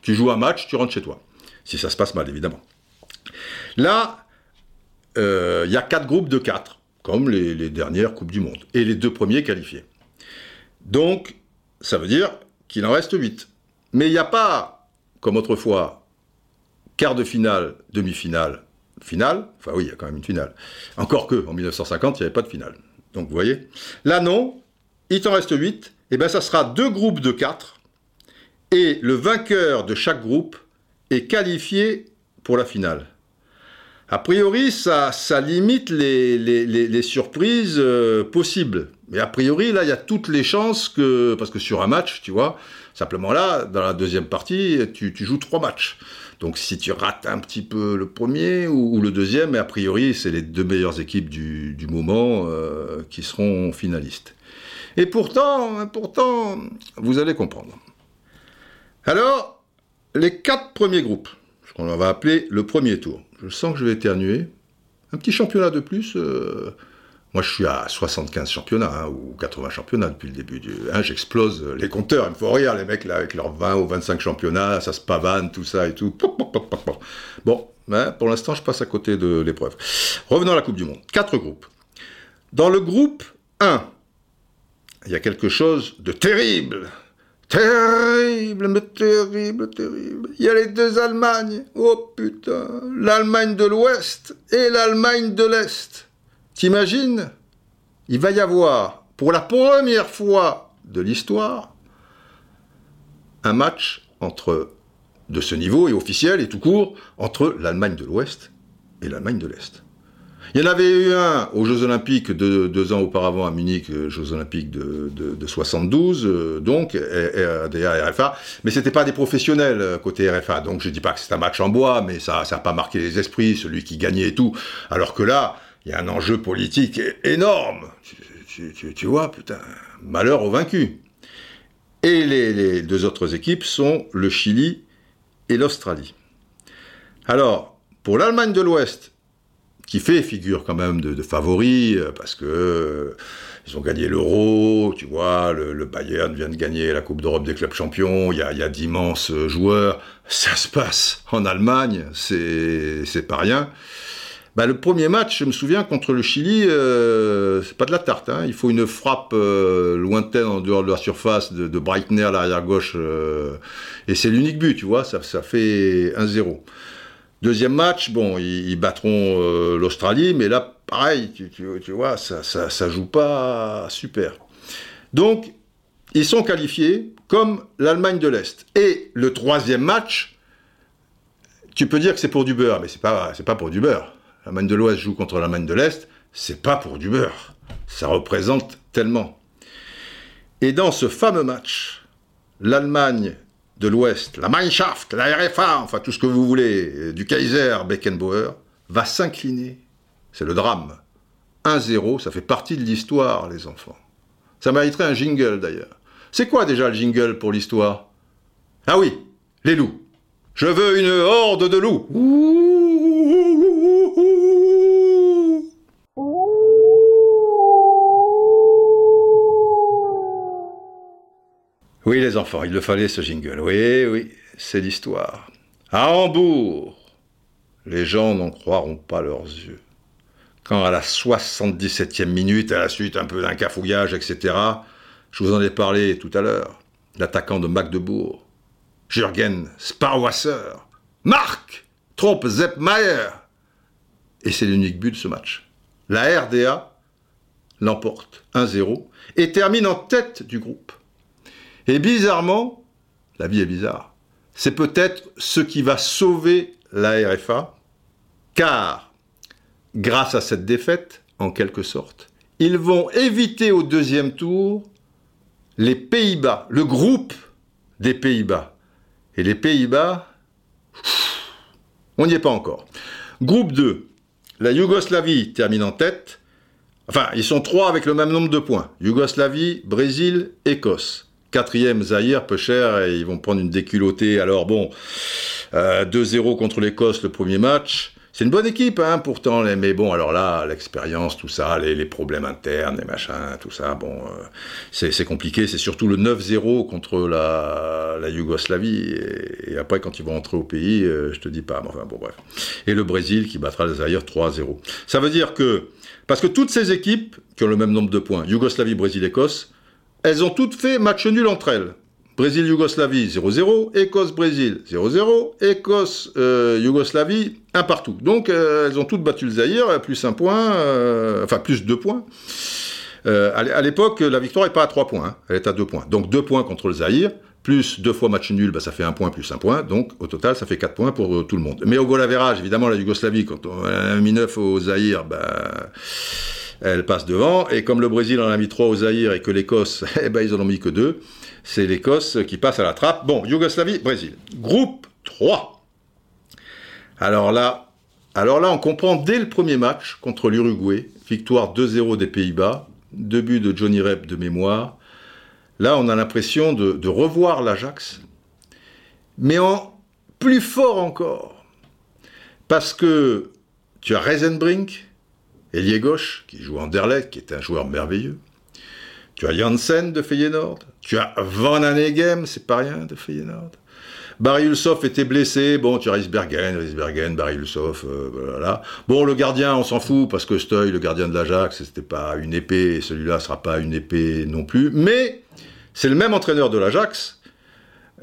tu joues un match, tu rentres chez toi. Si ça se passe mal, évidemment. Là, euh, il y a quatre groupes de quatre, comme les dernières Coupes du Monde, et les deux premiers qualifiés. Donc, ça veut dire qu'il en reste 8. Mais il n'y a pas, comme autrefois, quart de finale, demi-finale, finale. Enfin oui, il y a quand même une finale. Encore que, en 1950, il n'y avait pas de finale. Donc vous voyez. Là non, il t'en reste 8. Et eh bien ça sera deux groupes de 4. Et le vainqueur de chaque groupe est qualifié pour la finale. A priori, ça, limite les, surprises euh, possibles. Mais a priori, là, il y a toutes les chances que... Parce que sur un match, tu vois, simplement là, dans la deuxième partie, tu, joues trois matchs. Donc si tu rates un petit peu le premier ou, le deuxième, a priori, c'est les deux meilleures équipes du, moment euh, qui seront finalistes. Et pourtant, pourtant, vous allez comprendre. Alors, les quatre premiers groupes, ce qu'on va appeler le premier tour je sens que je vais éternuer. Un petit championnat de plus. Euh, moi, je suis à 75 championnats, hein, ou 80 championnats depuis le début du. Hein, J'explose les compteurs. Il me faut rire, les mecs, là, avec leurs 20 ou 25 championnats, ça se pavane, tout ça et tout. Bon, hein, pour l'instant, je passe à côté de l'épreuve. Revenons à la Coupe du Monde. Quatre groupes. Dans le groupe 1, il y a quelque chose de terrible. Terrible, mais terrible, terrible. Il y a les deux Allemagnes. Oh putain. L'Allemagne de l'Ouest et l'Allemagne de l'Est. T'imagines Il va y avoir, pour la première fois de l'histoire, un match entre, de ce niveau et officiel et tout court, entre l'Allemagne de l'Ouest et l'Allemagne de l'Est. Il y en avait eu un aux Jeux Olympiques de, deux ans auparavant à Munich, euh, Jeux Olympiques de, de, 72, euh, donc, des RFA, mais c'était pas des professionnels euh, côté RFA, donc je dis pas que c'est un match en bois, mais ça n'a pas marqué les esprits, celui qui gagnait et tout, alors que là, il y a un enjeu politique énorme. Tu, vois, putain, malheur aux vaincus. Et les deux autres équipes sont le Chili et l'Australie. Alors, pour l'Allemagne de l'Ouest, qui fait figure quand même de, favori, euh, parce que euh, ils ont gagné l'Euro, tu vois, le, Bayern vient de gagner la Coupe d'Europe des clubs champions, il y a, d'immenses joueurs, ça se passe en Allemagne, c'est pas rien. Bah, le premier match, je me souviens, contre le Chili, euh, c'est pas de la tarte. Hein. Il faut une frappe lointaine en dehors de la surface de, de Breitner, l'arrière gauche, et c'est l'unique but, tu vois, ça, ça fait 1-0. Deuxième match, bon, ils, battront euh, l'Australie, mais là, pareil, tu, vois, ça, ça, joue pas super. Donc, ils sont qualifiés comme l'Allemagne de l'Est. Et le troisième match, tu peux dire que c'est pour du beurre, mais c'est pas, pas pour du beurre. L'Allemagne de l'Ouest joue contre l'Allemagne de l'Est, c'est pas pour du beurre. Ça représente tellement. Et dans ce fameux match, l'Allemagne de l'Ouest, la Mannschaft, la RFA, enfin tout ce que vous voulez, du Kaiser Beckenbauer, va s'incliner. C'est le drame. 1-0, ça fait partie de l'histoire, les enfants. Ça mériterait un jingle d'ailleurs. C'est quoi déjà le jingle pour l'histoire? Ah oui, les loups. Je veux une horde de loups. Oui, les enfants, il le fallait ce jingle. Oui, oui, c'est l'histoire. À Hambourg, les gens n'en croiront pas leurs yeux. Quand à la 77e minute, à la suite un peu d'un cafouillage, etc., je vous en ai parlé tout à l'heure, l'attaquant de Magdebourg, Jürgen Sparwasser, Marc trompe Zeppmeier. Et c'est l'unique but de ce match. La RDA l'emporte 1-0 et termine en tête du groupe. Et bizarrement, la vie est bizarre, c'est peut-être ce qui va sauver la RFA, car grâce à cette défaite, en quelque sorte, ils vont éviter au deuxième tour les Pays-Bas, le groupe des Pays-Bas. Et les Pays-Bas, on n'y est pas encore. Groupe 2, la Yougoslavie termine en tête. Enfin, ils sont trois avec le même nombre de points. Yougoslavie, Brésil, Écosse. Quatrième, Zahir, peu cher, et ils vont prendre une déculottée. Alors bon, 2-0 euh, contre l'Écosse le premier match. C'est une bonne équipe, hein, pourtant, mais bon, alors là, l'expérience, tout ça, les, problèmes internes, les machins, tout ça, bon, euh, c'est compliqué. C'est surtout le 9-0 contre la, la Yougoslavie, et, après, quand ils vont entrer au pays, euh, je te dis pas, enfin bon, bref. Et le Brésil qui battra les Zaïre 3-0. Ça veut dire que, parce que toutes ces équipes qui ont le même nombre de points, Yougoslavie, Brésil, Écosse, elles ont toutes fait match nul entre elles. Brésil-Yougoslavie 0-0, Écosse-Brésil 0-0, Écosse-Yougoslavie 1 partout. Donc euh, elles ont toutes battu le Zaïre, plus un point, euh, enfin plus deux points. Euh, à l'époque, la victoire n'est pas à 3 points, hein. elle est à 2 points. Donc 2 points contre le Zaïre, plus deux fois match nul, bah, ça fait un point plus un point. Donc au total, ça fait 4 points pour tout le monde. Mais au goal évidemment, la Yougoslavie, quand on a mis 9 au Zaïre, bah, elle passe devant. Et comme le Brésil en a mis 3 au Zaïre et que l'Écosse, eh ben, ils en ont mis que 2, c'est l'Écosse qui passe à la trappe. Bon, Yougoslavie, Brésil. Groupe 3. Alors là, alors là, on comprend dès le premier match contre l'Uruguay, victoire 2-0 des Pays-Bas, deux buts de Johnny Rep de mémoire. Là, on a l'impression de, de revoir l'Ajax, mais en plus fort encore. Parce que tu as Reisenbrink, Ailier gauche, qui joue en Anderlecht, qui est un joueur merveilleux. Tu as Janssen de Feyenoord, Tu as Van Hanegem, c'est pas rien de Feyenoord. Barry Ulsoff était blessé, bon, tu as Risbergen, Risbergen, Barry Ulsoff, euh, voilà. Bon, le gardien, on s'en fout, parce que Steuil, le gardien de l'Ajax, c'était pas une épée, et celui-là sera pas une épée non plus, mais c'est le même entraîneur de l'Ajax,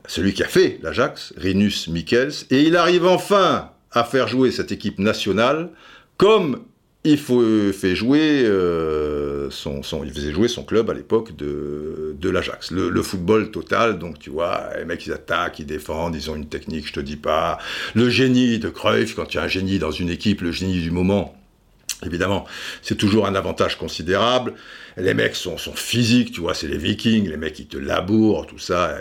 celui qui a fait l'Ajax, Rinus Michels, et il arrive enfin à faire jouer cette équipe nationale comme il euh, son, il faisait jouer son club à l'époque de, l'Ajax. Le, football total, donc tu vois, les mecs ils attaquent, ils défendent, ils ont une technique, je te dis pas. Le génie de Cruyff, quand tu as un génie dans une équipe, le génie du moment, Évidemment, c'est toujours un avantage considérable. Les mecs sont, physiques, tu vois, c'est les vikings, les mecs ils te labourent, tout ça.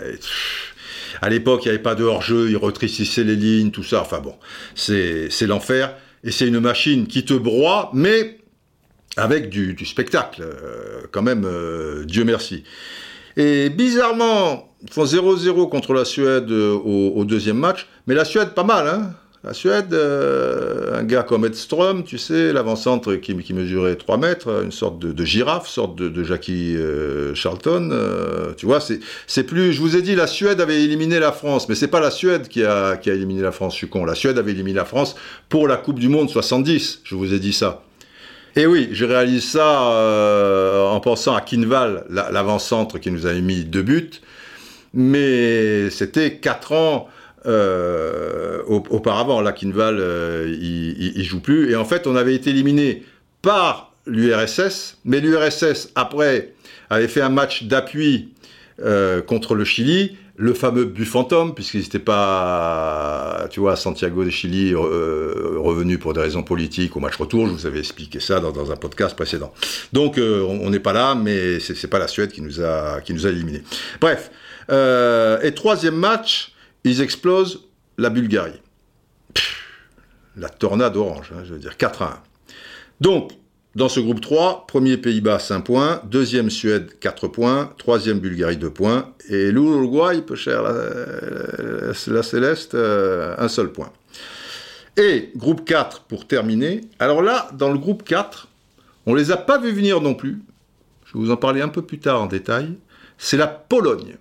à l'époque, il n'y avait pas de hors-jeu, ils retrissaient les lignes, tout ça. Enfin bon, c'est l'enfer et c'est une machine qui te broie, mais avec du, spectacle, euh, quand même, euh, Dieu merci. Et bizarrement, ils font 0-0 contre la Suède euh, au, deuxième match, mais la Suède, pas mal, hein la Suède, un gars comme Edström, tu sais, l'avant-centre qui, mesurait 3 mètres, une sorte de, girafe, sorte de, Jackie Charlton, tu vois, c'est plus, je vous ai dit, la Suède avait éliminé la France, mais c'est pas la Suède qui a, qui a éliminé la France, je suis con, la Suède avait éliminé la France pour la Coupe du Monde 70, je vous ai dit ça. Et oui, je réalise ça euh, en pensant à Kinval, l'avant-centre qui nous avait mis deux buts, mais c'était quatre ans euh, auparavant. Là, Kinval, euh, il, joue plus. Et en fait, on avait été éliminé par l'URSS, mais l'URSS, après, avait fait un match d'appui contre le Chili le fameux but fantôme, puisqu'ils n'étaient pas, tu vois, à Santiago de Chili, euh, revenus pour des raisons politiques au match retour. Je vous avais expliqué ça dans, un podcast précédent. Donc, euh, on n'est pas là, mais c'est pas la Suède qui nous a, qui nous a éliminés. Bref. Euh, et troisième match, ils explosent la Bulgarie. la tornade orange, hein, je veux dire, 4 à 1. Donc, dans ce groupe 3, premier Pays-Bas 5 points, deuxième Suède 4 points, troisième Bulgarie 2 points, et l'Uruguay, peu cher la, Céleste, euh, un seul point. Et groupe 4 pour terminer. Alors là, dans le groupe 4, on ne les a pas vus venir non plus. Je vais vous en parler un peu plus tard en détail. C'est la Pologne.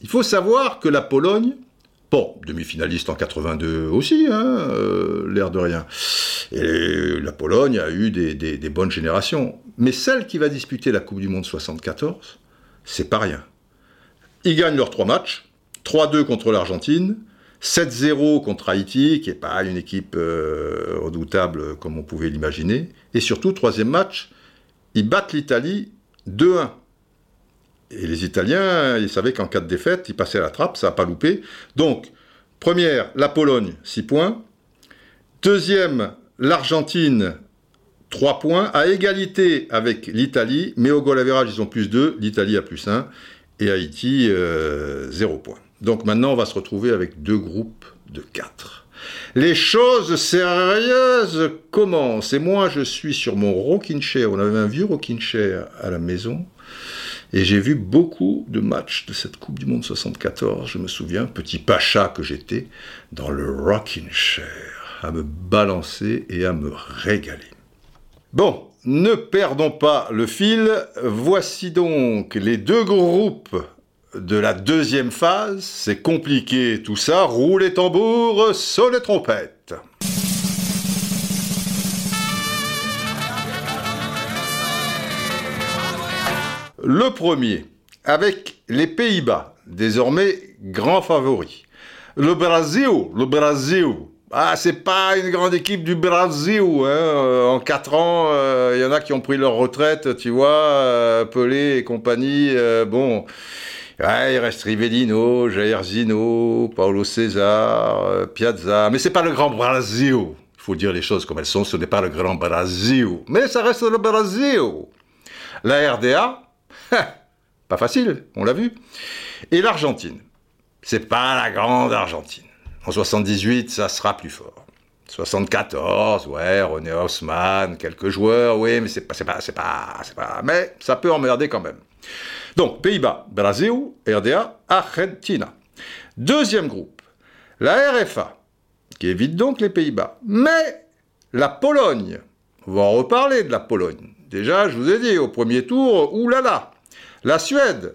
Il faut savoir que la Pologne, Bon, demi-finaliste en 82 aussi, hein, euh, l'air de rien. Et la Pologne a eu des, bonnes générations. Mais celle qui va disputer la Coupe du Monde 74, c'est pas rien. Ils gagnent leurs trois matchs, 3-2 contre l'Argentine, 7-0 contre Haïti, qui n'est pas une équipe euh, redoutable comme on pouvait l'imaginer. Et surtout, troisième match, ils battent l'Italie 2-1. Et les Italiens, ils savaient qu'en cas de défaite, ils passaient à la trappe, ça n'a pas loupé. Donc, première, la Pologne, 6 points. Deuxième, l'Argentine, 3 points, à égalité avec l'Italie, mais au goal average, ils ont plus 2, l'Italie a plus 1, et Haïti, 0 euh, points. Donc maintenant, on va se retrouver avec deux groupes de 4. Les choses sérieuses commencent. Et moi, je suis sur mon rocking chair. On avait un vieux rocking chair à la maison. Et j'ai vu beaucoup de matchs de cette Coupe du Monde 74, je me souviens, petit pacha que j'étais, dans le rocking chair, à me balancer et à me régaler. Bon, ne perdons pas le fil, voici donc les deux groupes de la deuxième phase, c'est compliqué tout ça, roule les tambours, sonne les trompettes. Le premier, avec les Pays-Bas, désormais grands favoris. Le Brésil, le Brésil. Ah, c'est pas une grande équipe du Brésil. Hein. Euh, en 4 ans, il euh, y en a qui ont pris leur retraite, tu vois, euh, Pelé et compagnie. bon, il reste Rivellino, Jair Zino, Paulo César, Piazza. Mais c'est pas le grand Brésil. Il faut dire les choses comme elles sont, ce n'est pas le grand Brésil. Mais ça reste le Brésil. La RDA, pas facile, on l'a vu. Et l'Argentine, c'est pas la grande Argentine. En 78, ça sera plus fort. 74, ouais, René Haussmann, quelques joueurs, oui, mais c'est pas, c'est pas, c'est pas, c'est pas, mais ça peut emmerder quand même. Donc, Pays-Bas, Brésil, RDA, Argentina. Deuxième groupe, la RFA, qui évite donc les Pays-Bas. Mais la Pologne, on va en reparler de la Pologne. Déjà, je vous ai dit, au premier tour, oulala, la Suède,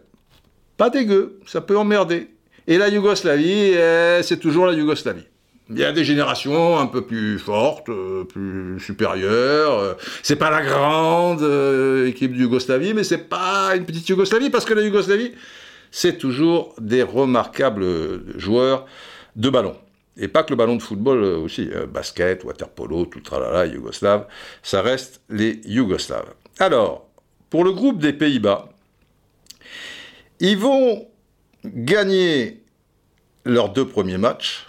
Pas dégueu, ça peut emmerder. Et la Yougoslavie, eh, c'est toujours la Yougoslavie. Il y a des générations un peu plus fortes, euh, plus supérieures. Euh, c'est pas la grande euh, équipe de Yougoslavie, mais c'est pas une petite Yougoslavie parce que la Yougoslavie, c'est toujours des remarquables joueurs de ballon. Et pas que le ballon de football aussi, basket, waterpolo, tout le tralala, yougoslave, ça reste les Yougoslaves. Alors, pour le groupe des Pays-Bas, ils vont gagner leurs deux premiers matchs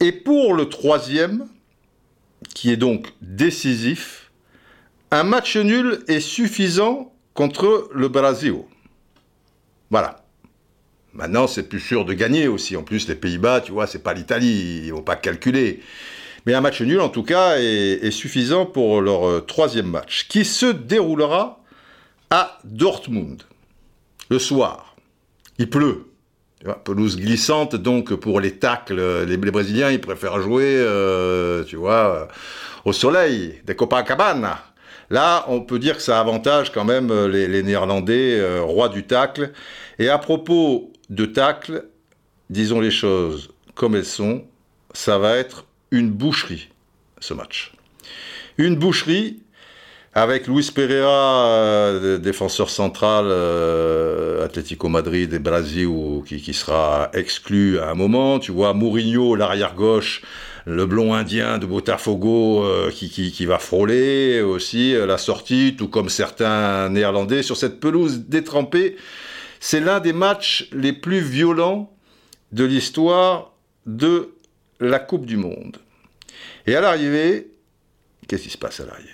et pour le troisième, qui est donc décisif, un match nul est suffisant contre le Brésil. Voilà. Maintenant, c'est plus sûr de gagner aussi. En plus, les Pays-Bas, tu vois, c'est pas l'Italie, ils vont pas calculer. Mais un match nul, en tout cas, est, suffisant pour leur euh, troisième match, qui se déroulera à Dortmund, le soir. Il pleut pelouse glissante, donc pour les tacles, les, Brésiliens, ils préfèrent jouer, euh, tu vois, au soleil, des Copacabana. Là, on peut dire que ça avantage quand même les, Néerlandais, euh, rois du tacle. Et à propos de tacle, disons les choses comme elles sont, ça va être une boucherie, ce match. Une boucherie avec Luis Pereira, euh, défenseur central, euh, Atlético Madrid et Brasil, qui, sera exclu à un moment. Tu vois Mourinho, l'arrière gauche, le blond indien de Botafogo, euh, qui, va frôler aussi la sortie, tout comme certains Néerlandais sur cette pelouse détrempée. C'est l'un des matchs les plus violents de l'histoire de la Coupe du Monde. Et à l'arrivée, qu'est-ce qui se passe à l'arrivée?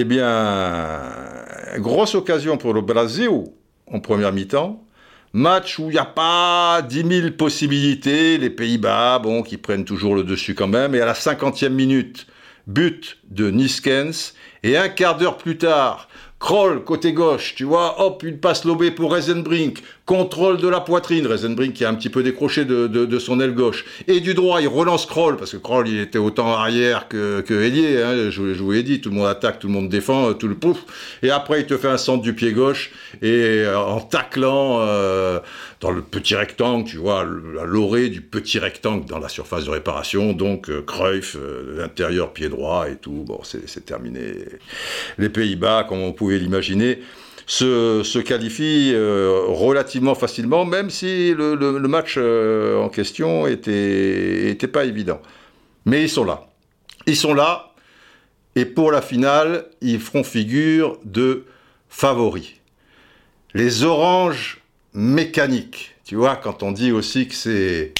Eh bien, grosse occasion pour le Brésil en première mi-temps. Match où il n'y a pas 10 000 possibilités. Les Pays-Bas, bon, qui prennent toujours le dessus quand même. Et à la 50e minute, but de Niskens. Et un quart d'heure plus tard, Kroll, côté gauche, tu vois, hop, une passe lobée pour Reisenbrink, contrôle de la poitrine, Reisenbrink qui a un petit peu décroché de, son aile gauche, et du droit, il relance Kroll, parce que Kroll, il était autant arrière que, que hein, je, vous l'ai dit, tout le monde attaque, tout le monde défend, tout le pouf, et après, il te fait un centre du pied gauche, et euh, en taclant euh, dans le petit rectangle, tu vois, la lorée du petit rectangle dans la surface de réparation, donc euh, Cruyff, l'intérieur pied droit et tout, bon, c'est terminé. Les Pays-Bas, comme on pouvait l'imaginer, se, se qualifie euh, relativement facilement, même si le, match euh, en question était, pas évident. Mais ils sont là. Ils sont là, et pour la finale, ils feront figure de favoris. Les oranges mécaniques. Tu vois, quand on dit aussi que c'est,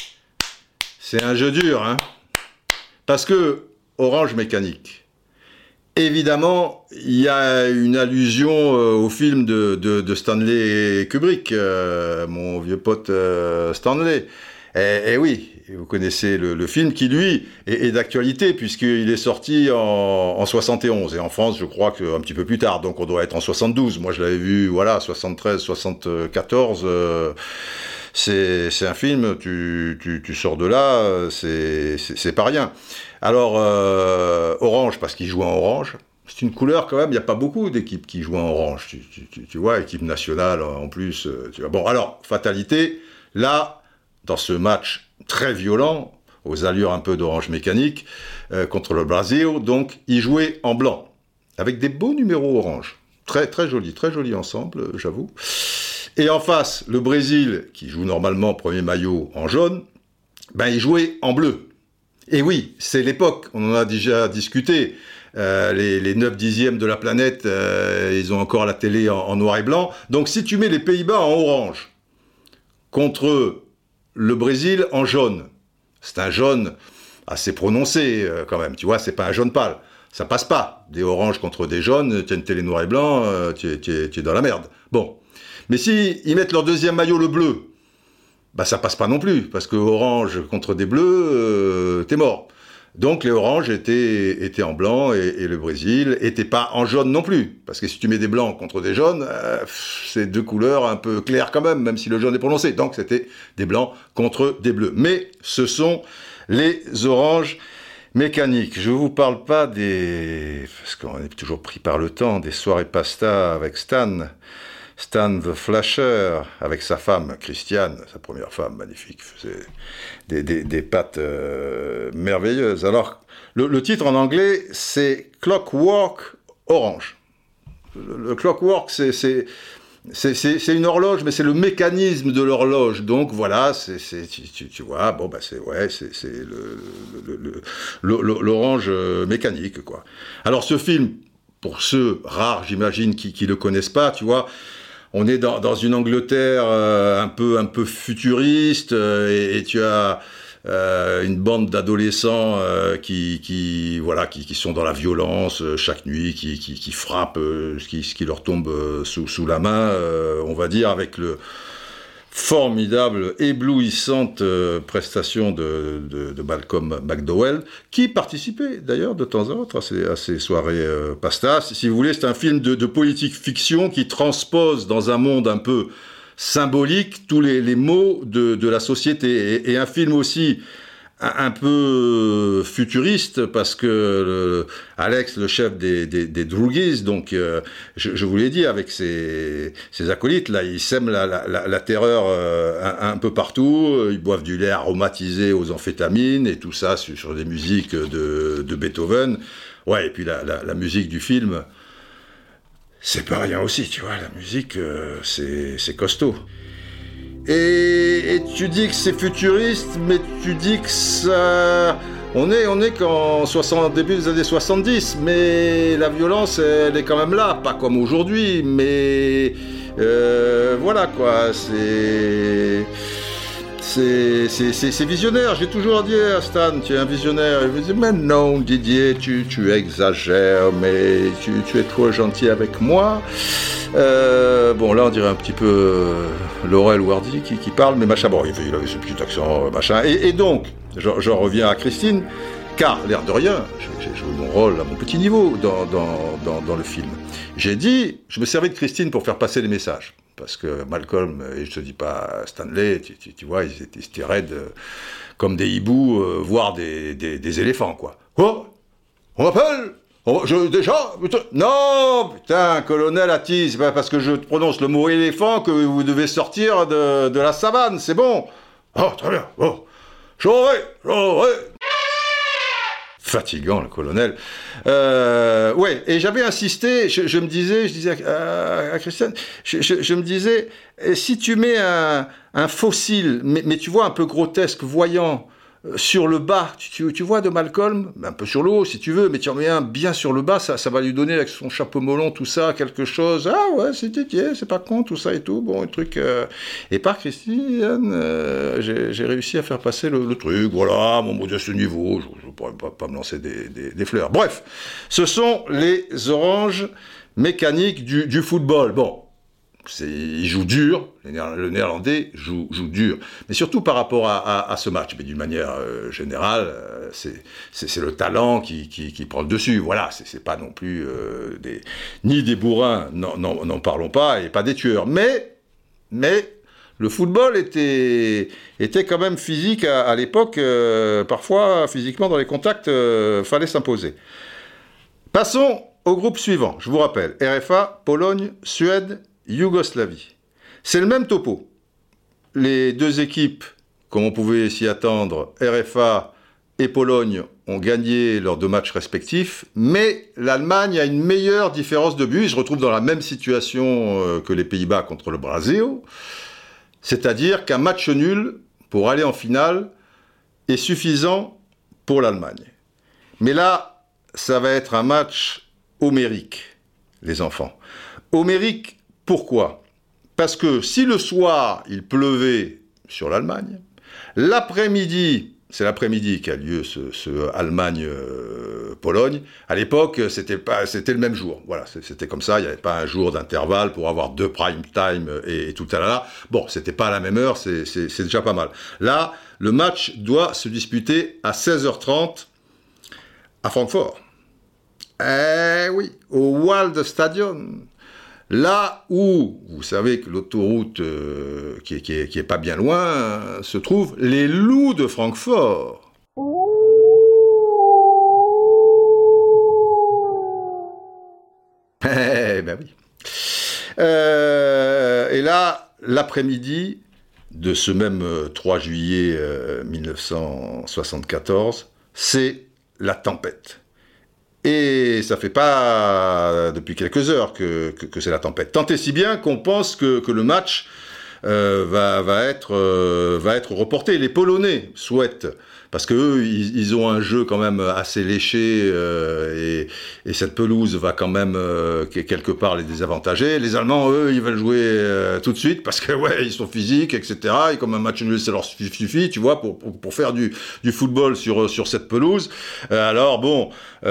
c'est un jeu dur, hein. Parce que orange mécanique, Évidemment, il y a une allusion euh, au film de, Stanley Kubrick, euh, mon vieux pote euh, Stanley. Et, et, oui, vous connaissez le, film qui, lui, est, d'actualité, puisqu'il est sorti en, en, 71. Et en France, je crois qu'un petit peu plus tard, donc on doit être en 72. Moi, je l'avais vu, voilà, 73, 74. c'est un film, tu, tu, tu, sors de là, c'est pas rien. Alors, euh, orange, parce qu'il joue en orange. C'est une couleur quand même, il n'y a pas beaucoup d'équipes qui jouent en orange. Tu, vois, équipe nationale en plus. Euh, tu vois. Bon, alors, fatalité, là, dans ce match très violent, aux allures un peu d'orange mécanique, euh, contre le Brésil, donc, il jouait en blanc, avec des beaux numéros orange. Très, très joli, très joli ensemble, j'avoue. Et en face, le Brésil, qui joue normalement premier maillot en jaune, ben, il jouait en bleu. Et oui, c'est l'époque, on en a déjà discuté. Euh, les, les 9 dixièmes de la planète, euh, ils ont encore la télé en, noir et blanc. Donc si tu mets les Pays-Bas en orange contre le Brésil en jaune, c'est un jaune assez prononcé euh, quand même, tu vois, c'est pas un jaune pâle. Ça passe pas. Des oranges contre des jaunes, tu as une télé noir et blanc, tu es, tu, es, dans la merde. Bon. Mais si ils mettent leur deuxième maillot le bleu, bah ça passe pas non plus, parce que orange contre des bleus, euh, t'es mort. Donc les oranges étaient, étaient en blanc et, le Brésil était pas en jaune non plus. Parce que si tu mets des blancs contre des jaunes, euh, c'est deux couleurs un peu claires quand même, même si le jaune est prononcé. Donc c'était des blancs contre des bleus. Mais ce sont les oranges mécaniques. Je vous parle pas des... Parce qu'on est toujours pris par le temps, des soirées pasta avec Stan Stan the Flasher, avec sa femme, Christiane, sa première femme, magnifique, faisait des, des, des pattes euh, merveilleuses. Alors, le, titre en anglais, c'est Clockwork Orange. Le, Clockwork, c'est c'est une horloge, mais c'est le mécanisme de l'horloge. Donc voilà, c'est tu, tu, vois, bon bah c'est ouais, c'est l'orange euh, mécanique quoi. Alors ce film, pour ceux rares, j'imagine, qui ne le connaissent pas, tu vois, on est dans, une Angleterre euh, un peu un peu futuriste euh, et, tu as euh, une bande d'adolescents qui, voilà, qui, sont dans la violence chaque nuit, qui, qui, frappent ce, qui, ce qui leur tombe sous, sous la main, on va dire, avec le formidable, éblouissante prestation de, de, de, Malcolm McDowell, qui participait d'ailleurs de temps à autre à ces, à ces soirées euh, pastas. Si vous voulez, c'est un film de, de politique fiction qui transpose dans un monde un peu symbolique tous les, les mots de, de, la société. Et, et, un film aussi un, peu futuriste, parce que le, Alex, le chef des, des, donc euh, je, vous l'ai dit, avec ses, acolytes, là, ils sèment la, terreur euh, un, peu partout, ils boivent du lait aromatisé aux amphétamines, et tout ça sur, sur des musiques de, Beethoven. Ouais, et puis la, musique du film, c'est pas rien aussi, tu vois, la musique, euh, c'est costaud. Et, et, tu dis que c'est futuriste, mais tu dis que ça... On est, on est qu'en 60, début des années 70, mais la violence, elle est quand même là, pas comme aujourd'hui, mais euh, voilà quoi, c'est c'est visionnaire. J'ai toujours dit à Stan, tu es un visionnaire. Il me dit, mais non, Didier, tu, tu exagères, mais tu, tu, es trop gentil avec moi. Euh, bon, là, on dirait un petit peu euh, Laurel qui, qui, parle, mais machin. Bon, il avait ce petit accent, machin. Et, et donc, j'en reviens à Christine, car, l'air de rien, j'ai joué mon rôle à mon petit niveau dans, le film. J'ai dit, je me servais de Christine pour faire passer les messages parce que Malcolm, et je te dis pas Stanley, tu, tu, tu vois, ils étaient, ils raides euh, comme des hiboux, euh, voire des, éléphants, quoi. Quoi On m'appelle je, Déjà Non Putain, colonel Attis, c'est pas parce que je prononce le mot éléphant que vous devez sortir de, de la savane, c'est bon Oh, très bien, bon. J'aurai, j'aurai fatigant, le colonel. Euh, ouais, et j'avais insisté, je, je, me disais, je disais à, à Christiane, je, je, je, me disais, si tu mets un, un fossile, mais, mais, tu vois un peu grotesque, voyant, sur le bas, tu, tu, vois de Malcolm, un peu sur le haut si tu veux, mais tu en mets un bien sur le bas, ça, ça va lui donner avec son chapeau melon, tout ça, quelque chose. Ah ouais, c'est Didier, c'est pas con, tout ça et tout. Bon, un truc. Euh... Et par Christiane, euh, j'ai réussi à faire passer le, le truc. Voilà, mon mot de ce niveau, je ne pourrais pas, pas, me lancer des, des, des, fleurs. Bref, ce sont les oranges mécaniques du, du football. Bon, il joue dur, le néerlandais joue, dur. Mais surtout par rapport à, ce match, mais d'une manière euh, générale, euh, c'est le talent qui, prend le dessus. Voilà, c'est pas non plus euh, ni des bourrins, n'en parlons pas, et pas des tueurs. Mais, le football était, quand même physique à, à l'époque, parfois physiquement dans les contacts, fallait s'imposer. Passons au groupe suivant, je vous rappelle, RFA, Pologne, Suède, Yougoslavie. C'est le même topo. Les deux équipes, comme on pouvait s'y attendre, RFA et Pologne, ont gagné leurs deux matchs respectifs, mais l'Allemagne a une meilleure différence de but. Ils se retrouvent dans la même situation euh, que les Pays-Bas contre le Brésil, c'est-à-dire qu'un match nul pour aller en finale est suffisant pour l'Allemagne. Mais là, ça va être un match homérique, les enfants. Homérique pourquoi? Parce que si le soir il pleuvait sur l'Allemagne, l'après-midi, c'est l'après-midi qu'a lieu ce, Allemagne-Pologne. Euh, à l'époque, c'était c'était le même jour. Voilà, c'était comme ça. Il n'y avait pas un jour d'intervalle pour avoir deux prime time et, tout ça là. Bon, c'était pas à la même heure. C'est déjà pas mal. Là, le match doit se disputer à 16h30 à Francfort. Eh oui, au Wald Stadion. Là où, vous savez que l'autoroute euh, qui, est, pas bien loin, euh, se trouvent les loups de Francfort. Eh ben oui. et là, l'après-midi de ce même 3 juillet 1974, c'est la tempête. Et ça fait pas depuis quelques heures que, que, c'est la tempête. Tant et si bien qu'on pense que, que, le match euh, va, va, être, euh, va être reporté. Les Polonais souhaitent parce que ils, ont un jeu quand même assez léché euh, et, cette pelouse va quand même euh, quelque part les désavantager. Les Allemands, eux, ils veulent jouer euh, tout de suite parce que ouais, ils sont physiques, etc. Et comme un match nul, ça leur suffit, tu vois, pour, pour, faire du, du, football sur sur cette pelouse. alors bon, tu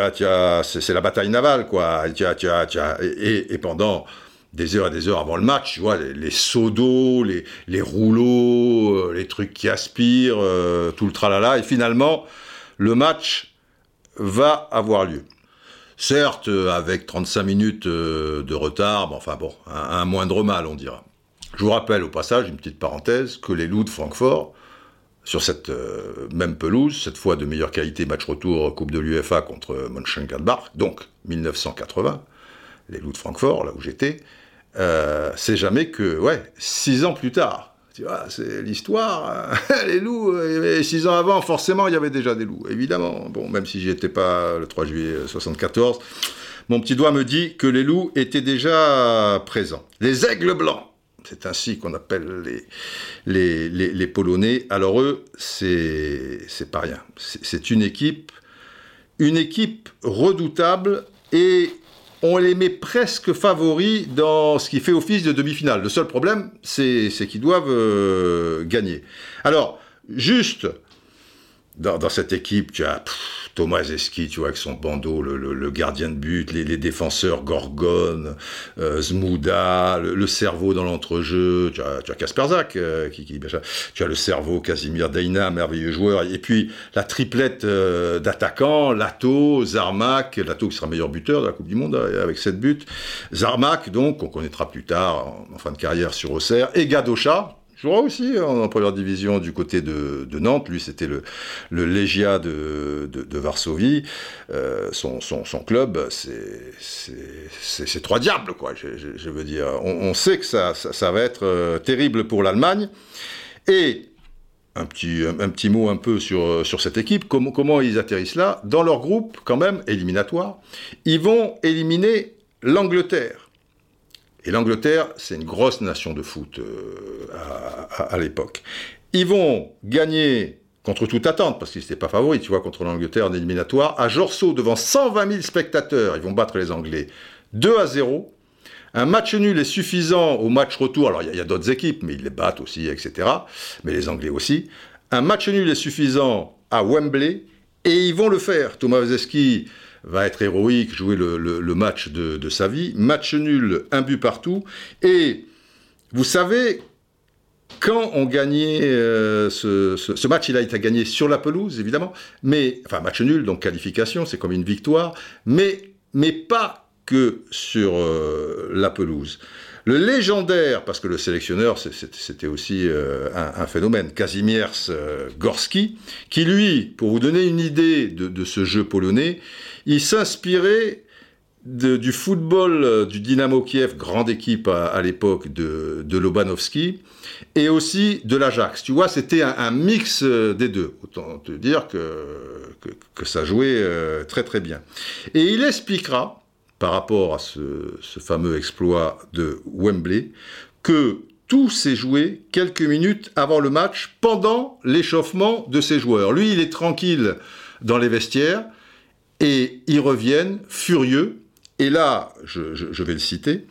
as, tu as, c'est la bataille navale, quoi. Tu as, tu as, tu as, et, et pendant des heures et des heures avant le match, tu vois, les, seaux d'eau, les, rouleaux, euh, les trucs qui aspirent, euh, tout le tralala, et finalement, le match va avoir lieu. Certes, euh, avec 35 minutes de retard, mais enfin bon, un, moindre mal, on dira. Je vous rappelle au passage, une petite parenthèse, que les loups de Francfort, sur cette même pelouse, cette fois de meilleure qualité, match retour Coupe de l'UFA contre Mönchengladbach, donc 1980, les loups de Francfort, là où j'étais, euh, c'est jamais que, ouais, six ans plus tard. Tu vois, c'est l'histoire. les loups, et six ans avant, forcément, il y avait déjà des loups, évidemment. Bon, même si j'y étais pas le 3 juillet 74, mon petit doigt me dit que les loups étaient déjà présents. Les aigles blancs, c'est ainsi qu'on appelle les, les, les, Polonais. Alors eux, c'est pas rien. c'est une équipe, une équipe redoutable et on les met presque favoris dans ce qui fait office de demi-finale. Le seul problème, c'est qu'ils doivent euh, gagner. Alors, juste, dans, cette équipe, tu as Thomas Eski, tu vois, avec son bandeau, le, gardien de but, les, défenseurs Gorgone, euh, Zmouda, le, cerveau dans l'entrejeu, tu as, tu as Kasperzak, euh, qui, tu as le cerveau Casimir Deina, merveilleux joueur, et puis la triplette euh, d'attaquants, Lato, Zarmak, Lato qui sera meilleur buteur de la Coupe du Monde avec 7 buts, Zarmak, donc, qu'on connaîtra plus tard en, fin de carrière sur Auxerre, et Gadocha, jouera aussi en, première division du côté de, Nantes. Lui, c'était le, le Légia de, Varsovie. Euh, son, club, c'est trois diables, quoi, je, veux dire. On, sait que ça, va être euh, terrible pour l'Allemagne. Et un petit, mot un peu sur, sur cette équipe, comment, comment ils atterrissent là? Dans leur groupe, quand même, éliminatoire, ils vont éliminer l'Angleterre. Et l'Angleterre, c'est une grosse nation de foot euh, à, l'époque. Ils vont gagner contre toute attente, parce qu'ils n'étaient pas favoris, tu vois, contre l'Angleterre en éliminatoire, à Jorceau, devant 120 000 spectateurs. Ils vont battre les Anglais 2 à 0. Un match nul est suffisant au match retour. Alors, il y a, d'autres équipes, mais ils les battent aussi, etc. Mais les Anglais aussi. Un match nul est suffisant à Wembley, et ils vont le faire. Thomas va être héroïque, jouer le, match de, sa vie. Match nul, un but partout. Et vous savez, quand on gagnait euh, ce, match, il a été gagné sur la pelouse, évidemment, mais, enfin, match nul, donc qualification, c'est comme une victoire, mais, mais pas que sur euh, la pelouse. Le légendaire, parce que le sélectionneur, c'était aussi euh, un, phénomène, Kazimierz Gorski, qui lui, pour vous donner une idée de ce jeu polonais, il s'inspirait du football euh, du Dynamo Kiev, grande équipe à, l'époque de, de et aussi de l'Ajax. Tu vois, c'était un, mix euh, des deux. Autant te dire que, que, ça jouait euh, très très bien. Et il expliquera, par rapport à ce, fameux exploit de Wembley, que tout s'est joué quelques minutes avant le match, pendant l'échauffement de ses joueurs. Lui, il est tranquille dans les vestiaires, et ils reviennent furieux. Et là, je, vais le citer,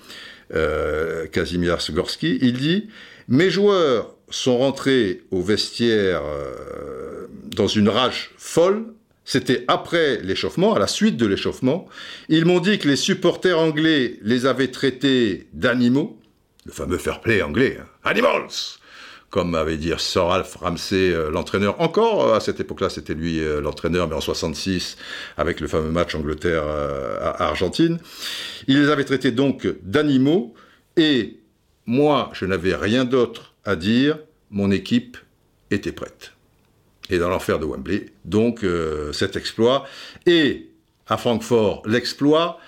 euh, Kazimierz Gorski, il dit Mes joueurs sont rentrés au vestiaire euh, dans une rage folle. C'était après l'échauffement, à la suite de l'échauffement. Ils m'ont dit que les supporters anglais les avaient traités d'animaux, le fameux fair play anglais, hein. animals comme avait dit Sir Ralph Ramsey, euh, l'entraîneur. Encore, euh, à cette époque-là, c'était lui euh, l'entraîneur, mais en 66, avec le fameux match Angleterre-Argentine. Il les avait traités donc d'animaux, et moi, je n'avais rien d'autre à dire, mon équipe était prête. Et dans l'enfer de Wembley, donc cet exploit. Et à Francfort, l'exploit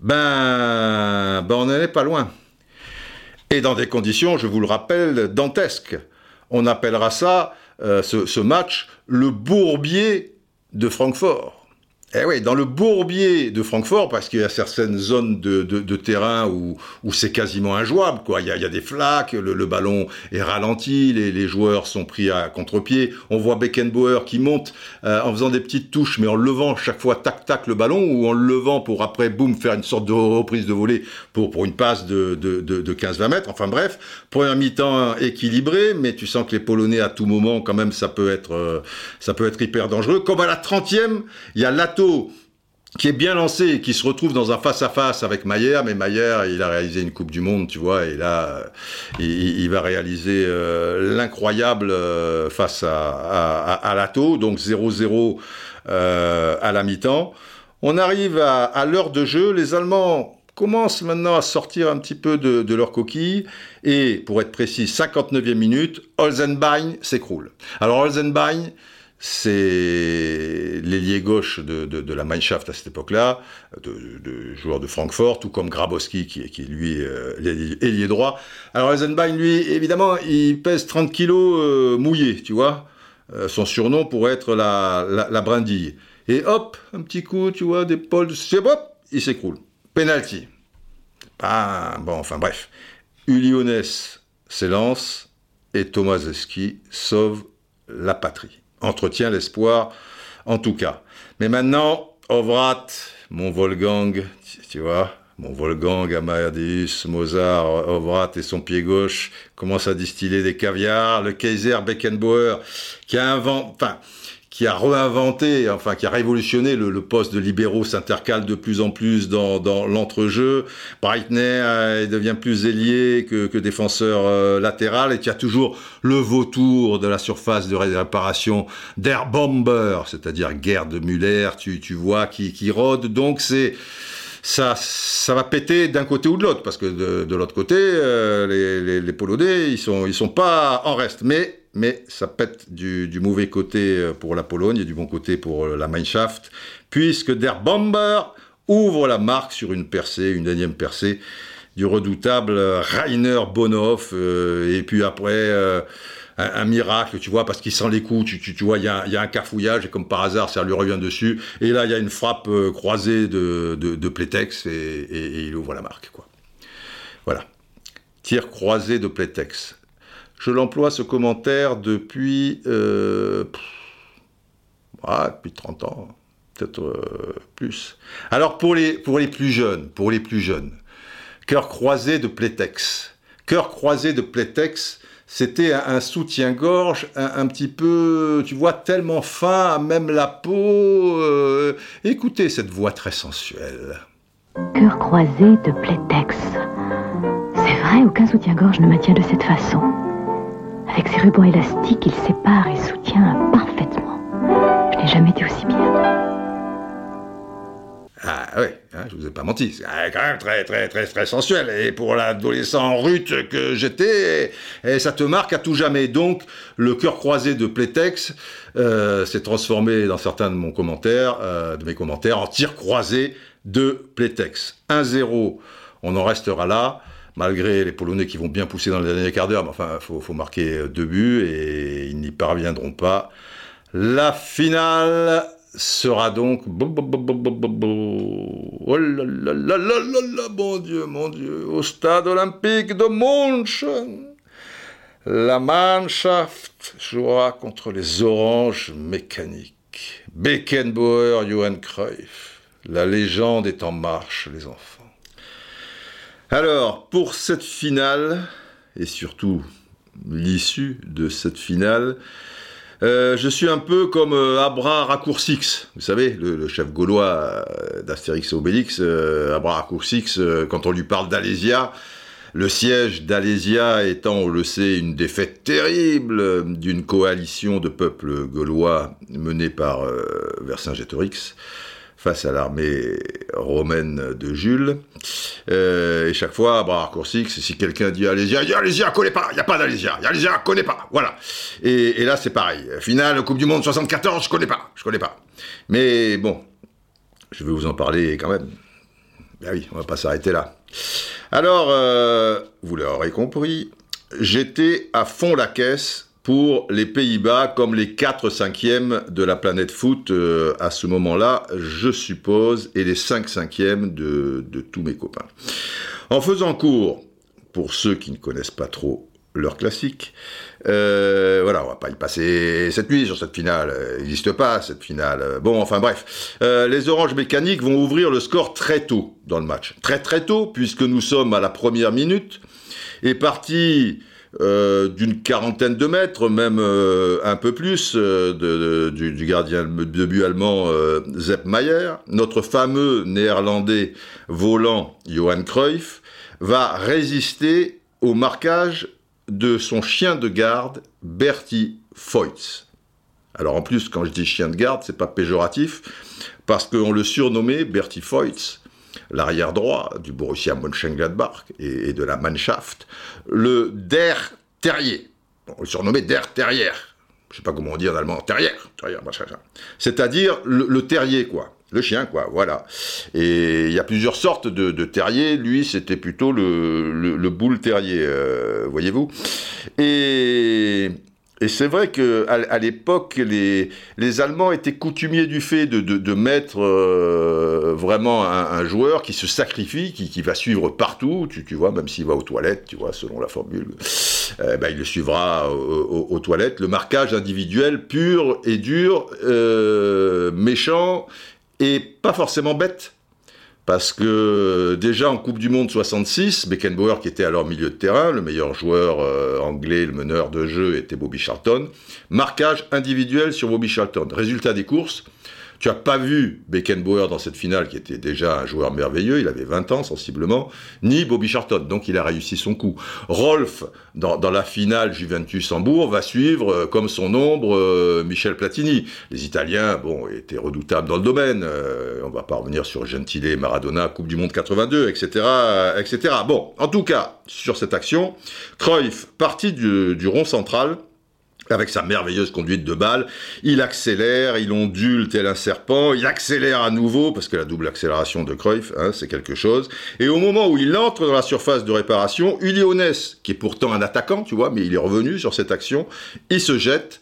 ben, ben on n'en est pas loin. Et dans des conditions, je vous le rappelle, dantesques. On appellera ça, euh, ce match, le bourbier de Francfort. Eh oui, dans le bourbier de Francfort, parce qu'il y a certaines zones de, de, terrain où, où c'est quasiment injouable, quoi. Il y a, il y a des flaques, le, le, ballon est ralenti, les, les joueurs sont pris à contre-pied. On voit Beckenbauer qui monte euh, en faisant des petites touches, mais en levant chaque fois tac-tac le ballon, ou en le levant pour après, boum, faire une sorte de reprise de volée pour, pour une passe de, de, de, de 15-20 mètres. Enfin bref, un mi-temps équilibré, mais tu sens que les Polonais, à tout moment, quand même, ça peut être, euh, ça peut être hyper dangereux. Comme à la 30e, il y a Qui est bien lancé et qui se retrouve dans un face-à-face avec Maillère, mais Maillère, il a réalisé une Coupe du Monde, tu vois, et là, il, va réaliser euh, l'incroyable euh, face à, à, Lato, donc 0-0 euh, à la mi-temps. On arrive à, l'heure de jeu, les Allemands commencent maintenant à sortir un petit peu de, de leur coquille, et pour être précis, 59e minute, Olsenbein s'écroule. Alors Olsenbein, c'est l'ailier gauche de, de, de, la Mannschaft à cette époque-là, de, de, joueur de Francfort, tout comme Grabowski qui, qui est lui euh, ailier droit. Alors Eisenbein, lui, évidemment, il pèse 30 kilos euh, mouillé, tu vois. Euh, son surnom pourrait être la, la, la, brindille. Et hop, un petit coup, tu vois, d'épaule, hop, il s'écroule. Penalty. Ah, bon, enfin bref. Uliones s'élance et Tomazeski sauve la patrie entretient l'espoir, en tout cas. Mais maintenant, Ovrat, mon Wolfgang, tu vois, mon Wolfgang, Amadeus, Mozart, Ovrat et son pied gauche commencent à distiller des caviars. Le Kaiser Beckenbauer, qui a inventé, enfin, qui a réinventé, enfin qui a révolutionné le, le poste de libéraux s'intercale de plus en plus dans, dans l'entrejeu. Breitner euh, devient plus ailier que, que défenseur euh, latéral et y a toujours le vautour de la surface de réparation Der Bomber, c'est-à-dire guerre de Muller, tu, tu vois, qui, qui rôde. Donc c'est ça, ça va péter d'un côté ou de l'autre, parce que de, de l'autre côté, euh, les, les, les Polonais, ils sont, ils sont pas en reste. Mais mais ça pète du, mauvais côté euh, pour la Pologne et du bon côté pour euh, la Mannschaft, puisque Der Bomber ouvre la marque sur une percée, une énième percée du redoutable Rainer Bonhoff, euh, et puis après euh, un, miracle, tu vois, parce qu'il sent les coups, tu, tu, tu vois, il y, y, a un cafouillage, et comme par hasard, ça lui revient dessus, et là, il y a une frappe euh, croisée de, de, Plétex, et, il ouvre la marque, quoi. Voilà. Tir croisé de Plétex. Je l'emploie ce commentaire depuis, euh, ah, depuis 30 ans, peut-être euh, plus. Alors pour les, pour les plus jeunes, pour les plus jeunes, cœur croisé de Plétex. Cœur croisé de Plétex, c'était un, soutien-gorge un, petit peu, tu vois, tellement fin, même la peau. Euh, écoutez cette voix très sensuelle. Cœur croisé de Plétex. C'est vrai, aucun soutien-gorge ne maintient de cette façon. Avec ses rubans élastiques, il sépare et soutient parfaitement. Je n'ai jamais été aussi bien. Ah oui, hein, je vous ai pas menti, c'est quand même très très très très sensuel. Et pour l'adolescent rude que j'étais, et ça te marque à tout jamais. Donc le cœur croisé de Plétex euh, s'est transformé dans certains de euh, de mes commentaires, en tir croisé de Plétex. 1-0, on en restera là malgré les Polonais qui vont bien pousser dans le dernier quart d'heure, mais enfin, il faut, marquer deux buts et ils n'y parviendront pas. La finale sera donc... Oh là là là là là là, mon Dieu, mon Dieu, au stade olympique de München. La Mannschaft jouera contre les Oranges mécaniques. Beckenbauer, Johan Cruyff. La légende est en marche, les enfants. Alors, pour cette finale, et surtout l'issue de cette finale, euh, je suis un peu comme euh, Abra vous savez, le, chef gaulois euh, d'Astérix et Obélix, euh, Abra Raccourcix, quand on lui parle d'Alésia, le siège d'Alésia étant, on le sait, une défaite terrible d'une coalition de peuples gaulois menée par Vercingétorix, face à l'armée romaine de Jules. Euh, et chaque fois, à raccourci, si quelqu'un dit Alésia, Alésia, connaît pas, il n'y a pas d'Alésia, Alésia, connaît pas, voilà. Et, là, c'est pareil. Finale, Coupe du Monde 74, je connais pas, je connais pas. Mais bon, je vais vous en parler quand même. Ben oui, on va pas s'arrêter là. Alors, euh, vous l'aurez compris, j'étais à fond la caisse pour les Pays-Bas comme les 4 cinquièmes de la planète foot euh, à ce moment-là, je suppose, et les 5 cinquièmes de, tous mes copains. En faisant court, pour ceux qui ne connaissent pas trop leur classique. Euh, voilà, on va pas y passer cette nuit sur cette finale. Il n'existe pas cette finale. Bon, enfin bref. Euh, les Oranges Mécaniques vont ouvrir le score très tôt dans le match. Très très tôt, puisque nous sommes à la première minute. Et parti euh, d'une quarantaine de mètres, même un peu plus, de, du, gardien de but allemand Zepp Mayer, notre fameux néerlandais volant Johan Cruyff va résister au marquage de son chien de garde, Bertie Foyts. Alors en plus, quand je dis chien de garde, c'est pas péjoratif, parce qu'on le surnommait Bertie Foyts, l'arrière droit du Borussia Mönchengladbach et, de la Mannschaft, le Der Terrier. on le surnommait Der Terrier. Je sais pas comment on dit en allemand, terrier, terrier c'est-à-dire le, terrier, quoi. Le chien, quoi, voilà. Et il y a plusieurs sortes de, terriers. Lui, c'était plutôt le, le, le boule terrier, euh, voyez-vous. Et, et c'est vrai que à, l'époque, les, Allemands étaient coutumiers du fait de, mettre euh, vraiment un, joueur qui se sacrifie, qui, va suivre partout, tu, tu vois, même s'il va aux toilettes, tu vois, selon la formule. Euh, ben, il le suivra aux, toilettes. Le marquage individuel pur et dur, euh, méchant et pas forcément bête. Parce que déjà en Coupe du Monde 66, Beckenbauer, qui était alors milieu de terrain, le meilleur joueur euh, anglais, le meneur de jeu était Bobby Charlton, marquage individuel sur Bobby Charlton. Résultat des courses, tu as pas vu Beckenbauer dans cette finale, qui était déjà un joueur merveilleux, il avait 20 ans sensiblement, ni Bobby Charlton, donc il a réussi son coup. Rolf, dans, la finale Juventus-Hambourg, va suivre euh, comme son ombre euh, Michel Platini. Les Italiens, bon, étaient redoutables dans le domaine, euh, on va pas revenir sur Gentile, Maradona, Coupe du Monde 82, etc., etc. Bon, en tout cas, sur cette action, Cruyff, parti du rond central, avec sa merveilleuse conduite de balle, il accélère, il ondule tel un serpent, il accélère à nouveau, parce que la double accélération de Cruyff, hein, c'est quelque chose, et au moment où il entre dans la surface de réparation, Uliones, qui est pourtant un attaquant, tu vois, mais il est revenu sur cette action, il se jette,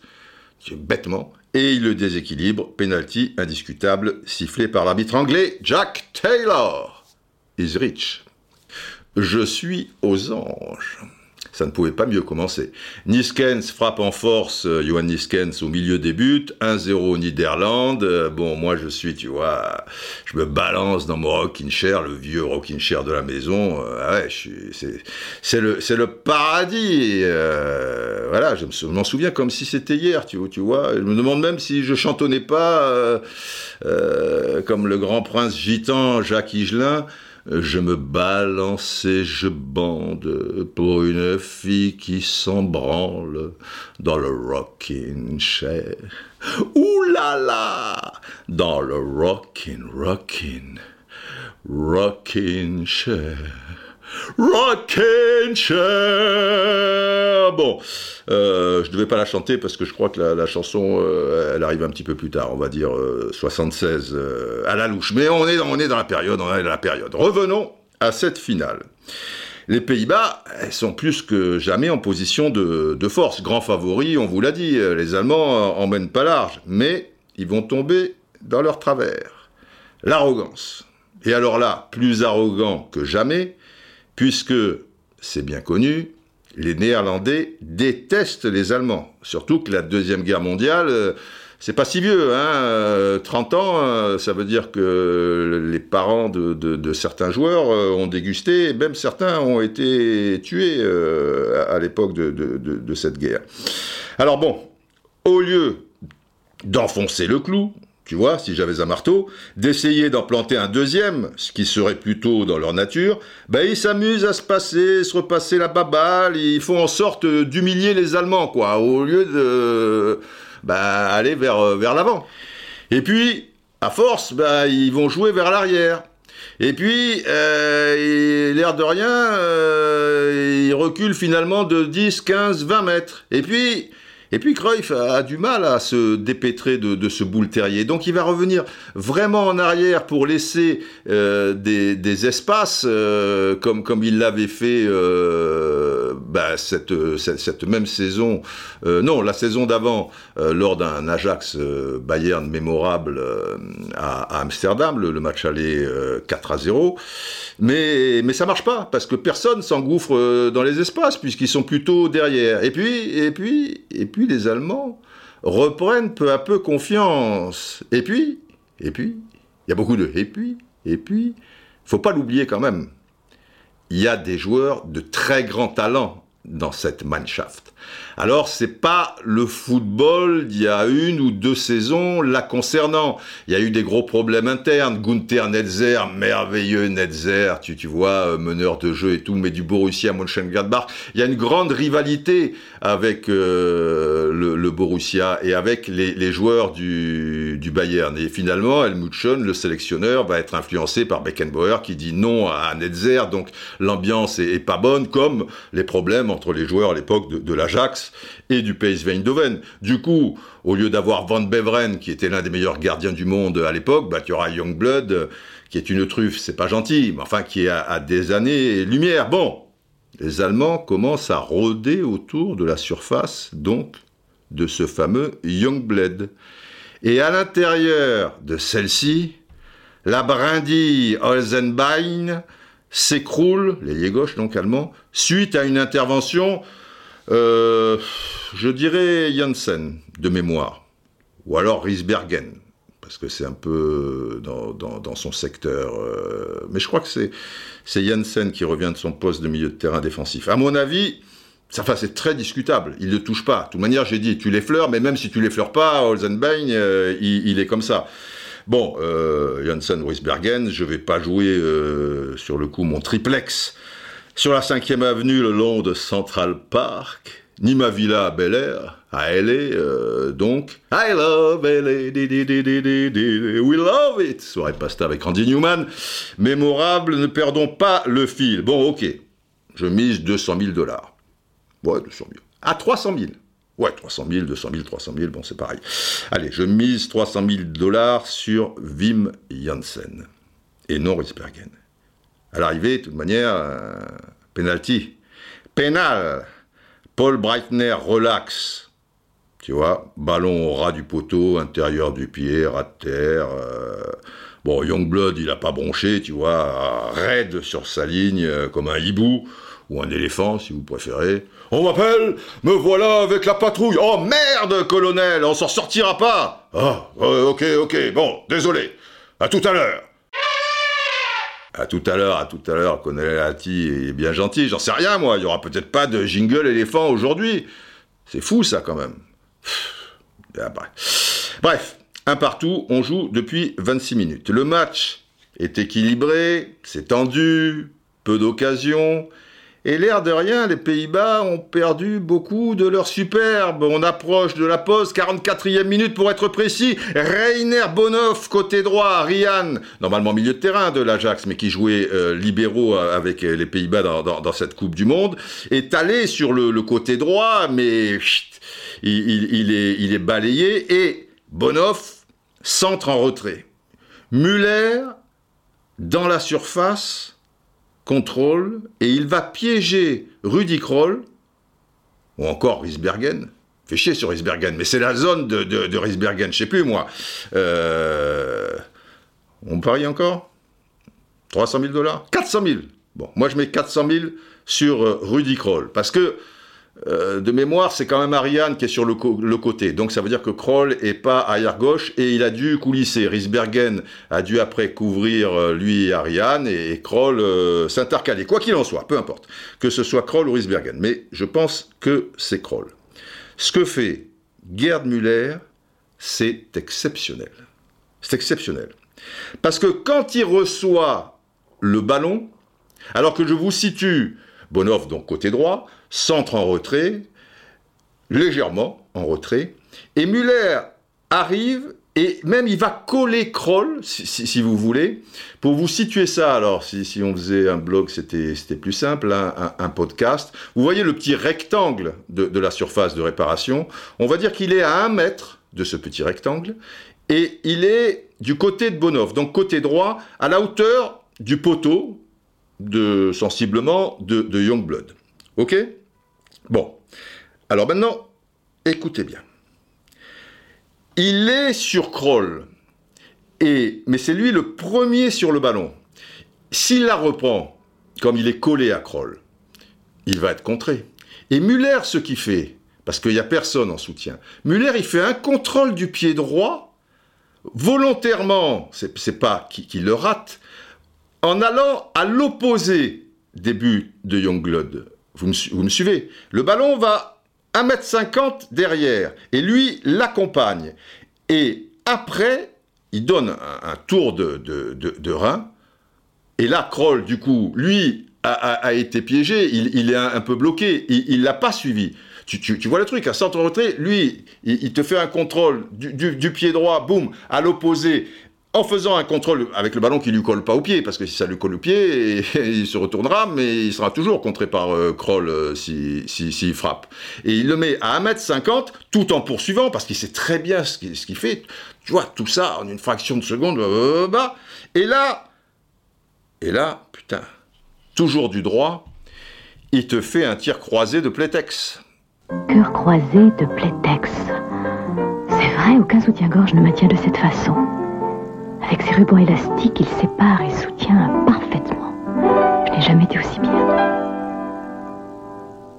bêtement, et il le déséquilibre, penalty indiscutable, sifflé par l'arbitre anglais, Jack Taylor is rich. Je suis aux anges. Ça ne pouvait pas mieux commencer. Niskens frappe en force, euh, Johan Niskens au milieu des buts, 1-0 Niederlande. Euh, bon, moi je suis, tu vois, je me balance dans mon rocking chair, le vieux rocking chair de la maison. Euh, ah ouais, c'est le, le paradis. Voilà, je m'en souviens comme si c'était hier, tu, tu vois. Je me demande même si je chantonnais pas comme le grand prince gitan Jacques Higelin je me balance et je bande pour une fille qui s'en branle dans le rocking chair. Ouh là là Dans le rocking, rocking, rocking chair. Rockin' Chair. Bon, euh, je devais pas la chanter parce que je crois que la, chanson, euh, elle arrive un petit peu plus tard, on va dire euh, 76 euh, à la louche. Mais on est, dans, on est dans la période, on est dans la période. Revenons à cette finale. Les Pays-Bas sont plus que jamais en position de, force. Grand favori, on vous l'a dit, les Allemands emmènent pas large, mais ils vont tomber dans leur travers. L'arrogance. Et alors là, plus arrogant que jamais, puisque, c'est bien connu, les Néerlandais détestent les Allemands. Surtout que la Deuxième Guerre mondiale, euh, c'est pas si vieux, hein, 30 ans, euh, ça veut dire que les parents de, certains joueurs euh, ont dégusté, et même certains ont été tués à l'époque de cette guerre. Alors bon, au lieu d'enfoncer le clou, tu vois, si j'avais un marteau, d'essayer d'en planter un deuxième, ce qui serait plutôt dans leur nature, ben ils s'amusent à se passer, se repasser la baballe, ils font en sorte d'humilier les Allemands, quoi, au lieu de ben, aller vers, vers l'avant. Et puis, à force, ben, ils vont jouer vers l'arrière. Et puis, euh, l'air de rien, euh, ils reculent finalement de 10, 15, 20 mètres. Et puis, Et puis Cruyff a, du mal à se dépêtrer de, ce boule terrier. Donc il va revenir vraiment en arrière pour laisser euh, des, espaces, euh, comme, comme il l'avait fait euh, bah, cette, cette, même saison, non, la saison d'avant, lors d'un Ajax Bayern mémorable à, Amsterdam, le, match allait 4 à 0. Mais, mais ça marche pas, parce que personne s'engouffre dans les espaces, puisqu'ils sont plutôt derrière. Et puis, et puis, et puis, les Allemands reprennent peu à peu confiance. Et puis, et puis, il y a beaucoup de et puis, et puis, faut pas l'oublier quand même. Il y a des joueurs de très grand talent dans cette Mannschaft. Alors, c'est pas le football d'il y a une ou deux saisons la concernant. Il y a eu des gros problèmes internes. Gunther Netzer, merveilleux Netzer, tu, vois, euh, meneur de jeu et tout, mais du Borussia Mönchengladbach. Il y a une grande rivalité avec euh, le, Borussia et avec les, joueurs du, Bayern. Et finalement, Helmut Schön, le sélectionneur, va être influencé par Beckenbauer qui dit non à Netzer. Donc, l'ambiance est, pas bonne, comme les problèmes entre les joueurs à l'époque de, de et du PSV Eindhoven. Du coup, au lieu d'avoir Van Beveren, qui était l'un des meilleurs gardiens du monde à l'époque, bah, tu auras Youngblood, qui est une truffe, c'est pas gentil, mais enfin qui est à, des années-lumière. Bon, les Allemands commencent à rôder autour de la surface, donc, de ce fameux Youngblood. Et à l'intérieur de celle-ci, la brindille Olsenbein s'écroule, l'ailier gauche donc allemand, suite à une intervention euh, je dirais Janssen, de mémoire. Ou alors Riesbergen, parce que c'est un peu dans, son secteur. Euh, mais je crois que c'est, Janssen qui revient de son poste de milieu de terrain défensif. À mon avis, ça, c'est très discutable. Il ne touche pas. De toute manière, j'ai dit, tu l'effleures, mais même si tu l'effleures pas, Olsenbein, euh, il, est comme ça. Bon, euh, Janssen Riesbergen, je vais pas jouer sur le coup mon triplex sur la 5e avenue, le long de Central Park, ni ma villa à Bel Air, à LA, euh, donc. I love LA, we love it. Soirée pasta avec Andy Newman. Mémorable, ne perdons pas le fil. Bon, ok. Je mise 200 000 dollars. Ouais, 200 000. À 300 000. Ouais, 300 000, 200 000, 300 000, bon, c'est pareil. Allez, je mise 300 000 dollars sur Wim Janssen et non Ritzbergen. À l'arrivée, de toute manière, euh, penalty. Pénal. Paul Breitner relaxe. Tu vois, ballon au ras du poteau, intérieur du pied, ras de terre. Euh. Bon, Youngblood, il n'a pas bronché, tu vois, raide sur sa ligne, euh, comme un hibou, ou un éléphant, si vous préférez. On m'appelle, me voilà avec la patrouille. Oh merde, colonel, on s'en sortira pas. Ah, ok, ok, bon, désolé. À tout à l'heure à tout à l'heure, à tout à l'heure, Lati est bien gentil, j'en sais rien moi, il y aura peut-être pas de jingle éléphant aujourd'hui. C'est fou ça quand même. Bref. un partout, on joue depuis 26 minutes. Le match est équilibré, c'est tendu, peu d'occasions, et l'air de rien, les Pays-Bas ont perdu beaucoup de leur superbe. On approche de la pause, 44e minute pour être précis. Rainer Bonhoff, côté droit, Rian, normalement milieu de terrain de l'Ajax, mais qui jouait euh, libéraux euh, avec les Pays-Bas dans, cette Coupe du Monde, est allé sur le, côté droit, mais il, est, il est balayé, et Bonhoff centre en retrait. Muller, dans la surface, contrôle, et il va piéger Rudy Kroll, ou encore Riesbergen. Fait chier sur Riesbergen, mais c'est la zone de, de, Riesbergen, je sais plus moi. Euh, on parie encore? 300 000 dollars? 400 000 Bon, moi je mets 400 000 sur euh, Rudy Kroll, parce que euh, de mémoire, c'est quand même Ariane qui est sur le, côté. Donc ça veut dire que Kroll est pas arrière gauche et il a dû coulisser. Risbergen a dû après couvrir euh, lui Ariane et, Kroll euh, s'intercaler. Quoi qu'il en soit, peu importe. Que ce soit Kroll ou Risbergen. Mais je pense que c'est Kroll. Ce que fait Gerd Müller, c'est exceptionnel. C'est exceptionnel. Parce que quand il reçoit le ballon, alors que je vous situe Bonhoff, donc côté droit, centre en retrait, légèrement en retrait, et Muller arrive et même il va coller Kroll, si, vous voulez. Pour vous situer ça, alors, si, on faisait un blog, c'était plus simple, hein, un, podcast. Vous voyez le petit rectangle de, la surface de réparation. On va dire qu'il est à un mètre de ce petit rectangle, et il est du côté de Bonhoff, donc côté droit, à la hauteur du poteau, de, sensiblement, de, de Youngblood. Ok? Bon. Alors maintenant, écoutez bien. Il est sur Kroll, et, mais c'est lui le premier sur le ballon. S'il la reprend, comme il est collé à Kroll, il va être contré. Et Muller, ce qu'il fait, parce qu'il n'y a personne en soutien, Muller, il fait un contrôle du pied droit, volontairement, c'est pas qu'il le rate, en allant à l'opposé des buts de Youngblood. Vous me suivez. Le ballon va 1m50 derrière, et lui l'accompagne. Et après, il donne un, tour de, rein, et là, Kroll, du coup, lui, a, été piégé, il, est un, peu bloqué, il ne l'a pas suivi. Tu, vois le truc, à centre retrait, lui, il, te fait un contrôle du, du pied droit, boum, à l'opposé, en faisant un contrôle avec le ballon qui lui colle pas au pied, parce que si ça lui colle au pied, il se retournera, mais il sera toujours contré par euh, Kroll euh, s'il frappe. Et il le met à 1m50 tout en poursuivant, parce qu'il sait très bien ce qu'il fait. Tu vois, tout ça en une fraction de seconde, bah, et là, et là, putain, toujours du droit, il te fait un tir croisé de plétex. Cœur croisé de plétex. C'est vrai, aucun soutien-gorge ne maintient de cette façon. Avec ses rubans élastiques, il sépare et soutient parfaitement. Je n'ai jamais été aussi bien.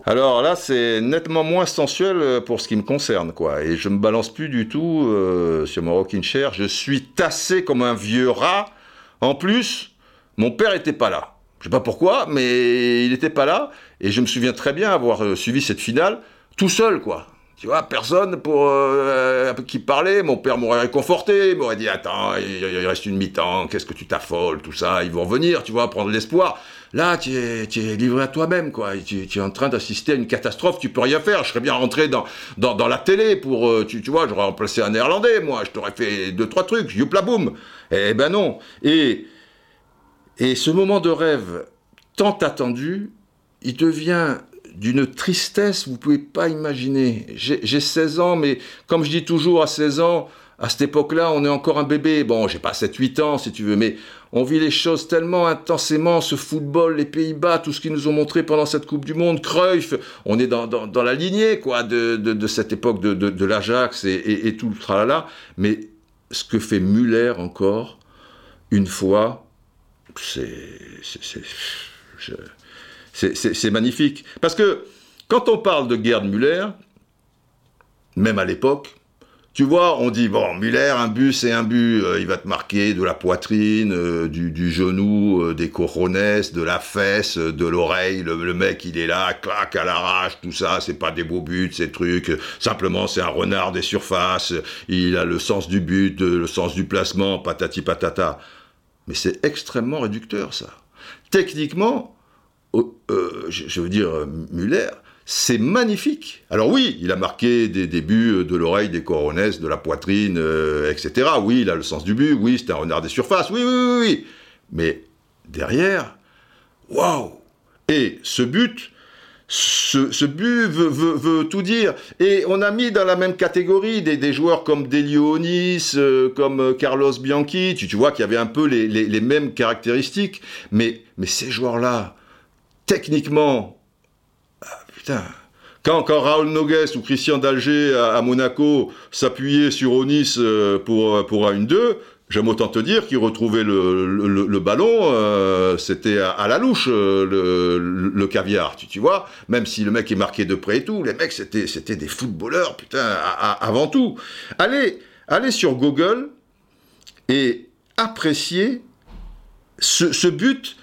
Alors là, c'est nettement moins sensuel euh, pour ce qui me concerne, quoi. Et je me balance plus du tout euh, sur mon rocking chair. Je suis tassé comme un vieux rat. En plus, mon père était pas là. Je sais pas pourquoi, mais il n'était pas là. Et je me souviens très bien avoir euh, suivi cette finale tout seul, quoi. Tu vois, personne pour euh, qui parlait. Mon père m'aurait réconforté, m'aurait dit Attends, il, reste une mi-temps, qu'est-ce que tu t'affoles, tout ça, ils vont revenir, tu vois, prendre l'espoir. Là, tu es, livré à toi-même, quoi. Tu, es en train d'assister à une catastrophe, tu peux rien faire. Je serais bien rentré dans, dans, la télé pour, euh, tu, tu vois, j'aurais remplacé un néerlandais, moi, je t'aurais fait deux, trois trucs, youpla boum. Eh ben non. Et, et ce moment de rêve tant attendu, il devient d'une tristesse, vous pouvez pas imaginer. J'ai 16 ans, mais comme je dis toujours, à 16 ans, à cette époque-là, on est encore un bébé. Bon, j'ai pas 7-8 ans, si tu veux, mais on vit les choses tellement intensément, ce football, les Pays-Bas, tout ce qu'ils nous ont montré pendant cette Coupe du Monde, Cruyff, on est dans, dans, la lignée, quoi, de, cette époque de, l'Ajax et, et, tout le tralala. Mais ce que fait Muller encore, une fois, c'est c'est magnifique. Parce que quand on parle de Gerd Müller, même à l'époque, tu vois, on dit, bon, Müller, un but, c'est un but, euh, il va te marquer de la poitrine, euh, du, genou, euh, des cojones, de la fesse, de l'oreille, le, mec, il est là, clac, à l'arrache, tout ça, c'est pas des beaux buts, ces trucs, simplement, c'est un renard des surfaces, il a le sens du but, le sens du placement, patati patata. Mais c'est extrêmement réducteur, ça. Techniquement, euh, je veux dire, Muller, c'est magnifique. Alors oui, il a marqué des débuts de l'oreille, des coronets, de la poitrine, euh, etc. Oui, il a le sens du but. Oui, c'est un renard des surfaces. Oui, oui, oui, oui. Mais derrière, waouh Et ce but, ce, but veut, tout dire. Et on a mis dans la même catégorie des, joueurs comme Delionis, euh, comme Carlos Bianchi. Tu, vois qu'il y avait un peu les, mêmes caractéristiques. Mais ces joueurs-là, techniquement, ah, putain, quand, Raoul Nogues ou Christian d'Alger à, Monaco s'appuyaient sur Onis euh, pour, pour un 1-2, j'aime autant te dire qu'ils retrouvaient le, ballon, euh, c'était à, la louche euh, le, caviar, tu, vois, même si le mec est marqué de près et tout, les mecs c'était, des footballeurs, putain, avant tout. Allez, allez sur Google et appréciez ce but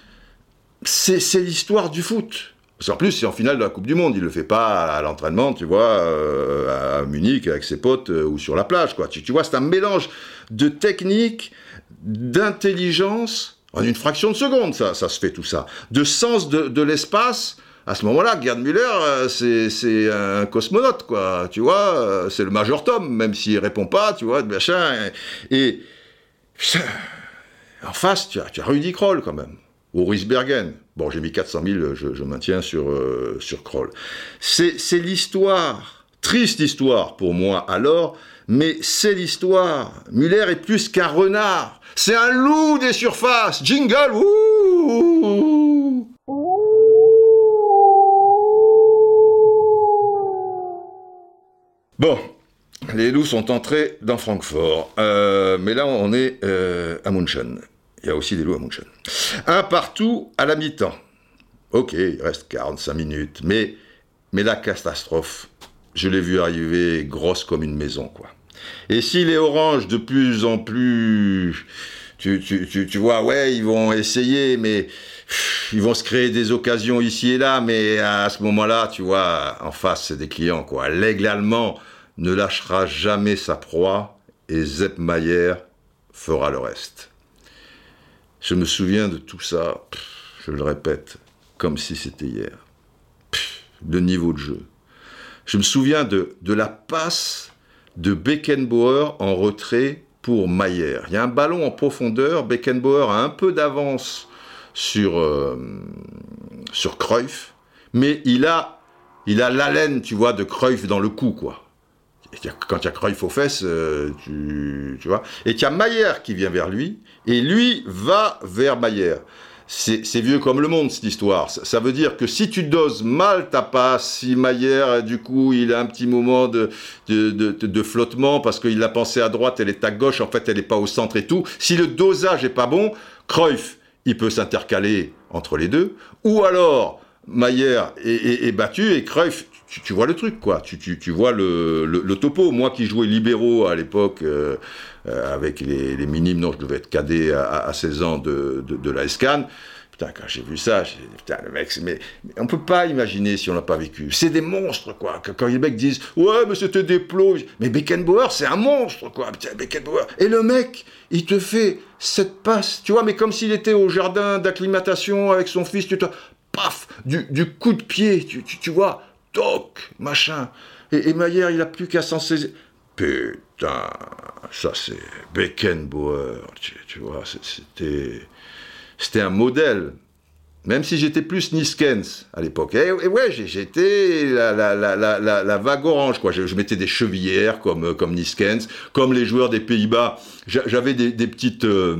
c'est l'histoire du foot. Parce plus, c'est en finale de la Coupe du Monde. Il le fait pas à l'entraînement, tu vois, euh, à Munich avec ses potes euh, ou sur la plage, quoi. Tu, vois, c'est un mélange de technique, d'intelligence, en une fraction de seconde, ça, ça se fait tout ça. De sens de, l'espace, à ce moment-là, Gerd Müller, euh, c'est un cosmonaute, quoi. Tu vois, c'est le Major Tom, même s'il répond pas, tu vois, machin. Et, en face, tu as, tu as Rudy Kroll, quand même. Ou Bergen. Bon, j'ai mis 400 000, je, maintiens sur, euh, sur Kroll. C'est l'histoire, triste histoire pour moi alors, mais c'est l'histoire. Müller est plus qu'un renard. C'est un loup des surfaces. Jingle, Bon, les loups sont entrés dans Francfort. Euh, mais là, on est euh, à München. Il y a aussi des loups à München. Un partout à la mi-temps. Ok, il reste 45 minutes. Mais, mais la catastrophe, je l'ai vu arriver grosse comme une maison, quoi. Et si les oranges de plus en plus... Tu, tu, tu, tu vois, ouais, ils vont essayer, mais ils vont se créer des occasions ici et là, mais à ce moment-là, tu vois, en face, c'est des clients, quoi. L'aigle allemand ne lâchera jamais sa proie et Zepp Mayer fera le reste. Je me souviens de tout ça, je le répète, comme si c'était hier. le niveau de jeu. Je me souviens de, de la passe de Beckenbauer en retrait pour Mayer. Il y a un ballon en profondeur, Beckenbauer a un peu d'avance sur, euh, sur Cruyff, mais il a il a l'haleine, tu vois, de Cruyff dans le cou, quoi. quand il y a Cruyff aux fesses, euh, tu, tu, vois. Et il y a Mayer qui vient vers lui, et lui va vers Mayer. C'est vieux comme le monde, cette histoire. Ça, veut dire que si tu doses mal ta passe, si Mayer, du coup, il a un petit moment de, de, de, flottement parce qu'il a pensé à droite, elle est à gauche, en fait, elle n'est pas au centre et tout. Si le dosage est pas bon, Cruyff, il peut s'intercaler entre les deux, ou alors Mayer est, battu et Cruyff, tu, vois le truc, quoi. Tu, tu, vois le, le, topo. Moi qui jouais libéraux à l'époque euh, avec les, minimes, non, je devais être cadet à, 16 ans de, de, la SCAN. Putain, quand j'ai vu ça, j'ai dit, putain, le mec, mais, mais on peut pas imaginer si on l'a pas vécu. C'est des monstres, quoi. Quand, les mecs disent, ouais, mais c'était des plots. Mais Beckenbauer, c'est un monstre, quoi. Putain, Beckenbauer. Et le mec, il te fait cette passe, tu vois, mais comme s'il était au jardin d'acclimatation avec son fils, tu te, paf, du, coup de pied, tu, tu, vois, toc, machin. Et, et il a plus qu'à s'en saisir. Putain, ça c'est Beckenbauer, tu, vois, c'était, c'était un modèle. Même si j'étais plus Niskens à l'époque. Et, ouais, j'étais la, la, vague orange, quoi. Je, mettais des chevillères comme, comme Niskens, comme les joueurs des Pays-Bas. J'avais des, petites... Euh,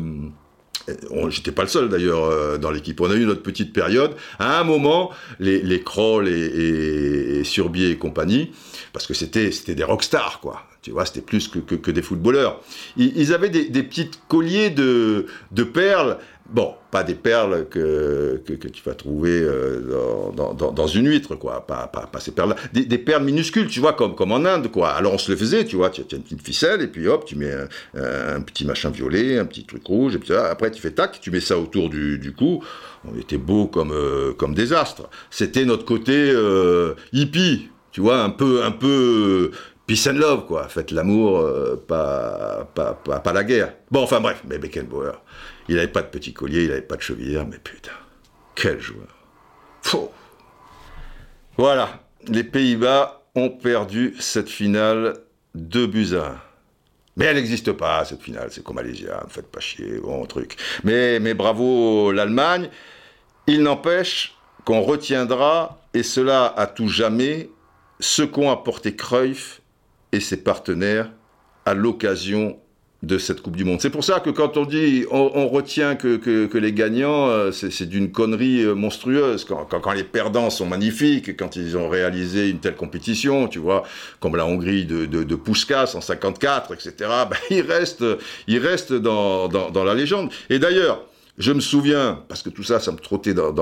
J'étais pas le seul d'ailleurs euh, dans l'équipe. On a eu notre petite période. À un moment, les, les Kroll et, et, Surbier et compagnie, parce que c'était c'était des rockstars quoi. Tu vois, c'était plus que, que, des footballeurs. Ils, avaient des, des petites colliers de, de perles Bon, pas des perles que, que, tu vas trouver euh, dans, dans, dans, une huître, quoi. Pas, pas, pas ces perles-là. Des, des, perles minuscules, tu vois, comme, comme en Inde, quoi. Alors on se le faisait, tu vois, tu as une petite ficelle, et puis hop, tu mets un, petit machin violet, un petit truc rouge, et puis après tu fais tac, tu mets ça autour du, du cou. On était beau comme, euh, comme des astres. C'était notre côté euh, hippie, tu vois, un peu, un peu peace and love, quoi. Faites l'amour, pas, pas, pas, pas, la guerre. Bon, enfin bref, mais Beckenbauer. Il n'avait pas de petit collier, il n'avait pas de chevillère, mais putain, quel joueur. Faux. Voilà, les Pays-Bas ont perdu cette finale de buts Mais elle n'existe pas, cette finale, c'est comme Alésia, ne faites pas chier, bon truc. Mais, mais bravo l'Allemagne. Il n'empêche qu'on retiendra, et cela à tout jamais, ce qu'ont apporté Cruyff et ses partenaires à l'occasion de cette Coupe du Monde. C'est pour ça que quand on dit on, retient que, les gagnants, euh, c'est d'une connerie euh, monstrueuse. Quand, les perdants sont magnifiques, quand ils ont réalisé une telle compétition, tu vois, comme la Hongrie de, de, Puskas en 54, etc., ben, ils restent, ils restent dans, la légende. Et d'ailleurs, je me souviens, parce que tout ça, ça me trottait dans,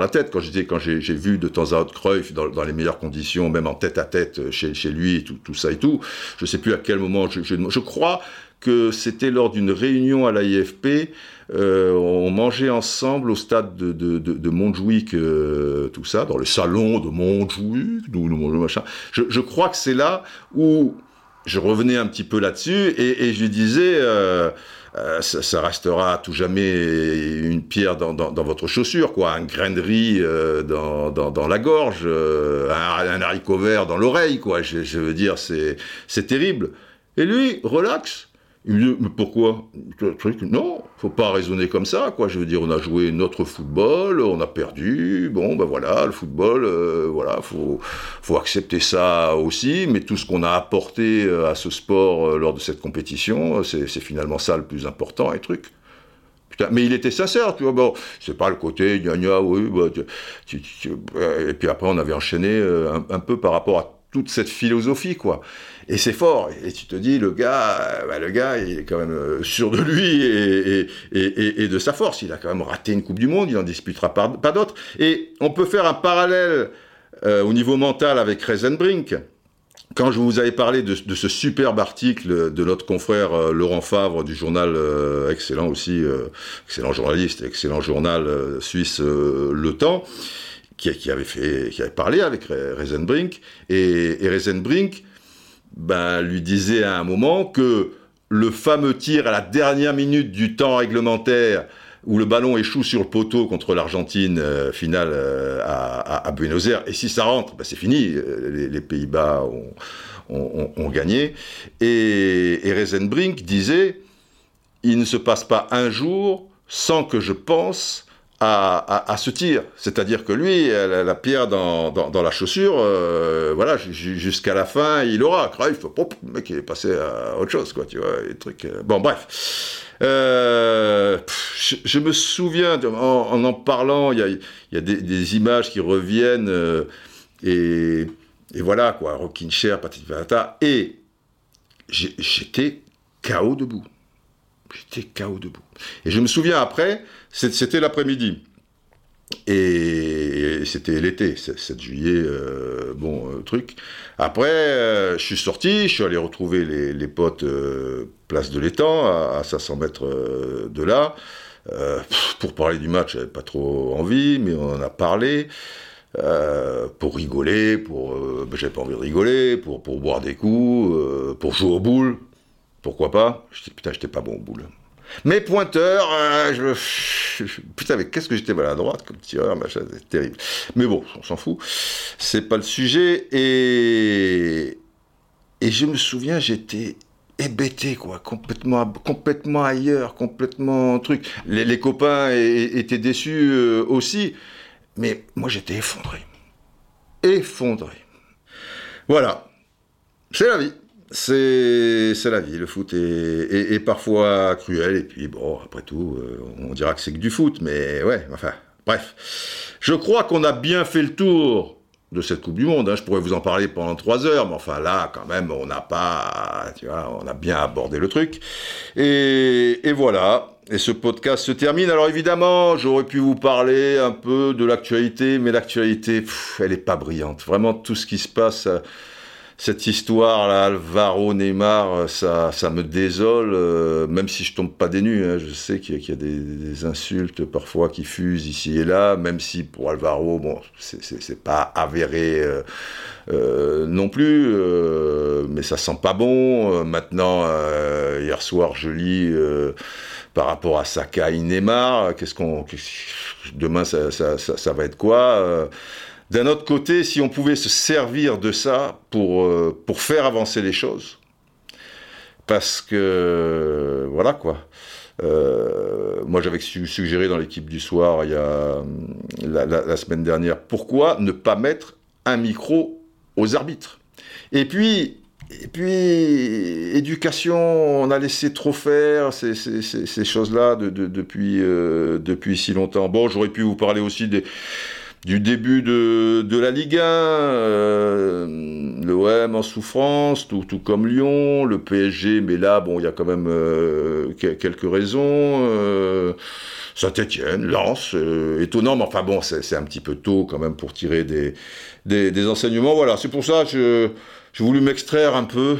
la tête quand j'ai vu de temps à autre Cruyff dans, les meilleures conditions, même en tête à tête chez, chez lui, tout, tout ça et tout. Je sais plus à quel moment. Je, crois que c'était lors d'une réunion à l'AIFP. Euh, on mangeait ensemble au stade de, de, Montjuic, euh, tout ça, dans le salon de Montjuic, machin. Je, crois que c'est là où je revenais un petit peu là-dessus et, je lui disais, euh, euh, ça, restera à tout jamais une pierre dans, votre chaussure, quoi, un grain de riz euh, dans, la gorge, un, un, haricot vert dans l'oreille, quoi. Je, je veux dire, c'est terrible. Et lui, relax. Il me dit, mais pourquoi? Non, faut pas raisonner comme ça, quoi. Je veux dire, on a joué notre football, on a perdu, bon, ben voilà, le football, euh, voilà, faut, accepter ça aussi, mais tout ce qu'on a apporté euh, à ce sport euh, lors de cette compétition, c'est finalement ça le plus important, et truc. Mais il était sincère, tu vois, bon, c'est pas le côté gna gna, oui, bah, et puis après on avait enchaîné un peu par rapport à toute cette philosophie, quoi. Et c'est fort. Et tu te dis, le gars, bah, le gars, il est quand même euh, sûr de lui et, de sa force. Il a quand même raté une Coupe du Monde, il n'en disputera pas, pas d'autres. Et on peut faire un parallèle euh, au niveau mental avec Reisenbrink. Quand je vous avais parlé de, ce superbe article de notre confrère euh, Laurent Favre du journal excellent aussi, excellent journaliste, excellent journal suisse Le Temps, qui, avait fait, qui avait parlé avec Reisenbrink, et, et Reisenbrink ben, lui disait à un moment que le fameux tir à la dernière minute du temps réglementaire où le ballon échoue sur le poteau contre l'Argentine euh, finale euh, à, Buenos Aires, et si ça rentre, ben, c'est fini, euh, les, Pays-Bas ont, gagné. Et, et disait, il ne se passe pas un jour sans que je pense à, ce tir. C'est-à-dire que lui, la, pierre dans, la chaussure, euh, voilà, jusqu'à la fin, il aura. Cruyff, le mec, il est passé à autre chose, quoi, tu vois, trucs. Euh. Bon, bref. Euh, je, me souviens, en en, parlant, il y a, des, images qui reviennent, et, voilà, quoi, Rockin' Chair, patata, et j'étais KO debout. J'étais KO debout. Et je me souviens après, c'était l'après-midi. Et c'était l'été, 7 juillet, euh, bon, euh, truc. Après, euh, je suis sorti, je suis allé retrouver les, potes place de l'étang, à, 500 mètres de là. pour parler du match, j'avais pas trop envie, mais on en a parlé. pour rigoler, pour j'avais pas envie de rigoler, pour, pour boire des coups, pour jouer aux boules, pourquoi pas Putain, j'étais pas bon aux boules. Mes pointeurs, euh, je, putain, mais qu'est-ce que j'étais maladroite comme tireur, machin, c'est terrible. Mais bon, on s'en fout. C'est pas le sujet. Et, et je me souviens, j'étais hébété, quoi, complètement, complètement ailleurs, complètement truc. Les, copains étaient déçus euh, aussi, mais moi j'étais effondré. Effondré. Voilà. C'est la vie c'est la vie, le foot est, parfois cruel, et puis bon, après tout, euh, on dira que c'est que du foot, mais ouais, enfin, bref. Je crois qu'on a bien fait le tour de cette Coupe du Monde, hein. je pourrais vous en parler pendant trois heures, mais enfin là, quand même, on n'a pas, tu vois, on a bien abordé le truc. Et, voilà, et ce podcast se termine. Alors évidemment, j'aurais pu vous parler un peu de l'actualité, mais l'actualité, elle n'est pas brillante. Vraiment, tout ce qui se passe cette histoire là, Alvaro Neymar, ça, ça me désole, euh, même si je tombe pas des nues. Hein. je sais qu'il y, a, des, insultes parfois qui fusent ici et là, même si pour Alvaro, bon, c'est pas avéré euh, euh, non plus, mais ça sent pas bon. maintenant, hier soir, je lis par rapport à Saka et Neymar, qu'est-ce qu'on, demain ça, va être quoi d'un autre côté, si on pouvait se servir de ça pour, euh, faire avancer les choses, parce que, voilà quoi. Euh, moi, j'avais suggéré dans l'équipe du soir, il y a la, semaine dernière, pourquoi ne pas mettre un micro aux arbitres? Et puis, et puis, éducation, on a laissé trop faire ces, choses-là depuis, euh, depuis si longtemps. Bon, j'aurais pu vous parler aussi des, du début de, de la Ligue 1, euh, l'OM en souffrance, tout, tout, comme Lyon, le PSG, mais là, bon, il y a quand même euh, quelques raisons. Euh, Saint-Etienne, Lens, euh, étonnant, mais enfin bon, c'est un petit peu tôt quand même pour tirer des, des, des enseignements. Voilà, c'est pour ça que j'ai voulu m'extraire un peu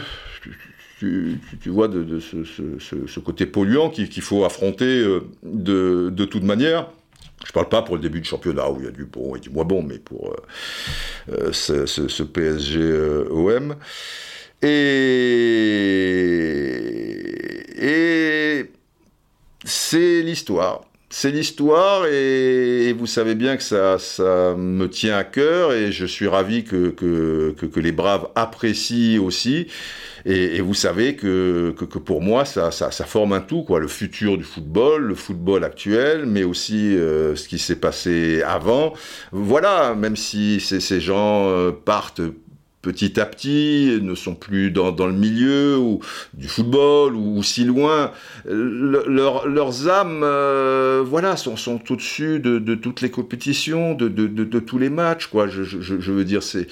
tu, tu, vois, de, de ce, ce, ce, côté polluant qu'il faut affronter de, de toute manière. Je parle pas pour le début de championnat où il y a du bon et du moins bon, mais pour euh, euh, ce, PSG OM. Et, et l'histoire. C'est l'histoire et, vous savez bien que ça, ça me tient à cœur et je suis ravi que, que, que, les Braves apprécient aussi. Et, vous savez que, que, pour moi, ça, ça, ça, forme un tout, quoi. Le futur du football, le football actuel, mais aussi euh, ce qui s'est passé avant. Voilà, même si ces gens euh, partent petit à petit, ne sont plus dans, dans le milieu ou du football ou, si loin. leurs âmes, euh, voilà, sont, sont au-dessus de, de, toutes les compétitions, de, de, de, tous les matchs, quoi. Je, je, veux dire, c'est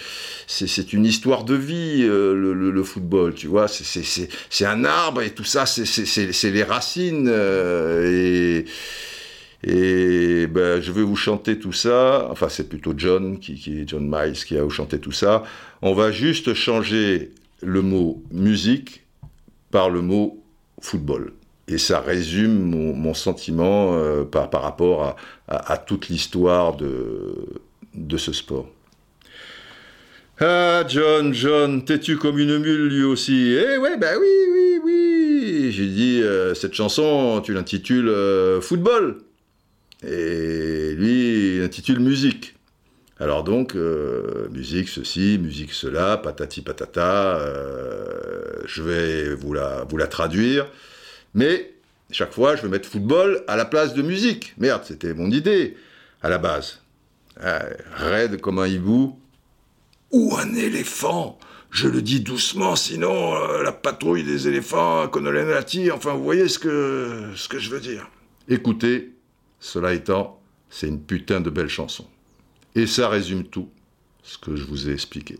c'est une histoire de vie euh, le, football, tu vois. C'est un arbre et tout ça, c'est les racines euh, et et ben, je vais vous chanter tout ça. Enfin, c'est plutôt John, qui, qui, John Miles, qui a chanté tout ça. On va juste changer le mot musique par le mot football. Et ça résume mon, sentiment euh, par, par, rapport à, toute l'histoire de, de ce sport. Ah, John, John, t'es-tu comme une mule lui aussi? Eh ouais, ben oui, oui, oui. J'ai dit, euh, cette chanson, tu l'intitules euh, Football. Et lui, il intitule Musique. Alors donc, euh, musique ceci, musique cela, patati patata, euh, je vais vous la, traduire. Mais chaque fois, je vais mettre football à la place de musique. Merde, c'était mon idée à la base. Ah, raide comme un hibou. Ou un éléphant? Je le dis doucement, sinon euh, la patrouille des éléphants, Conolé enfin vous voyez ce que, ce que je veux dire. Écoutez, cela étant, c'est une putain de belle chanson. Et ça résume tout ce que je vous ai expliqué.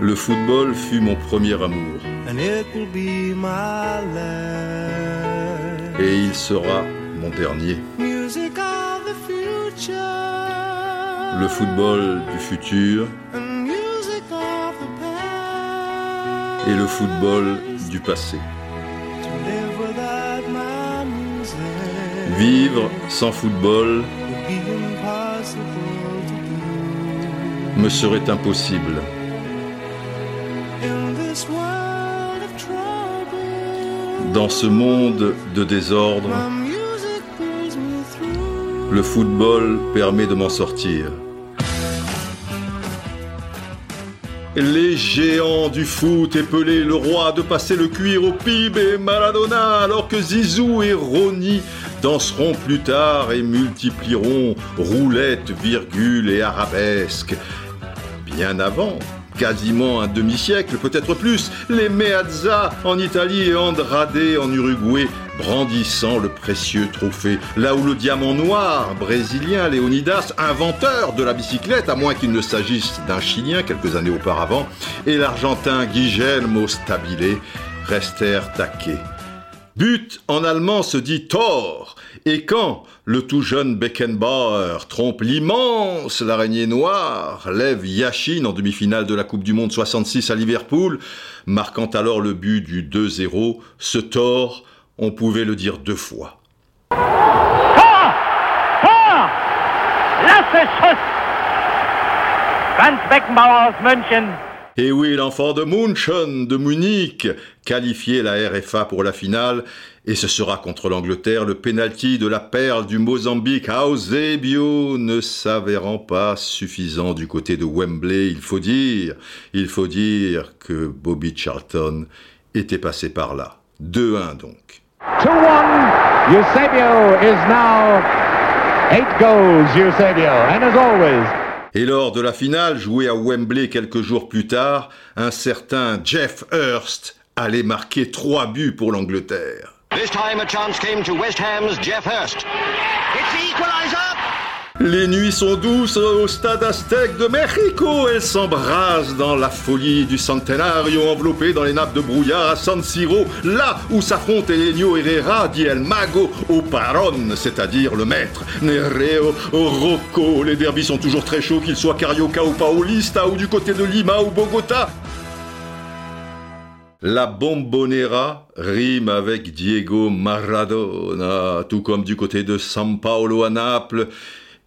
Le football fut mon premier amour. Et il sera mon dernier. Le football du futur et le football du passé. Vivre sans football me serait impossible. Dans ce monde de désordre, le football permet de m'en sortir. Les géants du foot épelaient le roi de passer le cuir au PIB et Maradona, alors que Zizou et Roni danseront plus tard et multiplieront roulettes, virgules et arabesques. Bien avant, quasiment un demi-siècle, peut-être plus, les Meazza en Italie et Andrade en Uruguay brandissant le précieux trophée, là où le diamant noir brésilien Leonidas, inventeur de la bicyclette, à moins qu'il ne s'agisse d'un Chilien quelques années auparavant, et l'Argentin Guillermo Stabile restèrent taqués. But en allemand se dit Tor, et quand le tout jeune Beckenbauer trompe l'immense l'araignée noire, lève Yashin en demi-finale de la Coupe du Monde 66 à Liverpool, marquant alors le but du 2-0, ce Tor on pouvait le dire deux fois. Et oui, l'enfant de München, de Munich, qualifié la RFA pour la finale, et ce sera contre l'Angleterre le penalty de la perle du Mozambique, Eusebio, ne s'avérant pas suffisant du côté de Wembley, il faut dire, il faut dire que Bobby Charlton était passé par là. 2-1 donc. 2-1. Eusebio is now eight goals, Eusebio. And as always, et lors de la finale, jouée à Wembley quelques jours plus tard, un certain Jeff Hurst allait marquer trois buts pour l'Angleterre. This time a chance came to West Ham's Jeff Hurst. Les nuits sont douces au stade aztèque de Mexico. Elles s'embrasent dans la folie du centenario enveloppé dans les nappes de brouillard à San Siro, là où s'affrontent Elenio Herrera, dit El Mago, au Paron, c'est-à-dire le maître. Nereo, Rocco, les derbys sont toujours très chauds, qu'ils soient Carioca ou Paulista, ou du côté de Lima ou Bogota. La bombonera rime avec Diego Maradona, tout comme du côté de San Paolo à Naples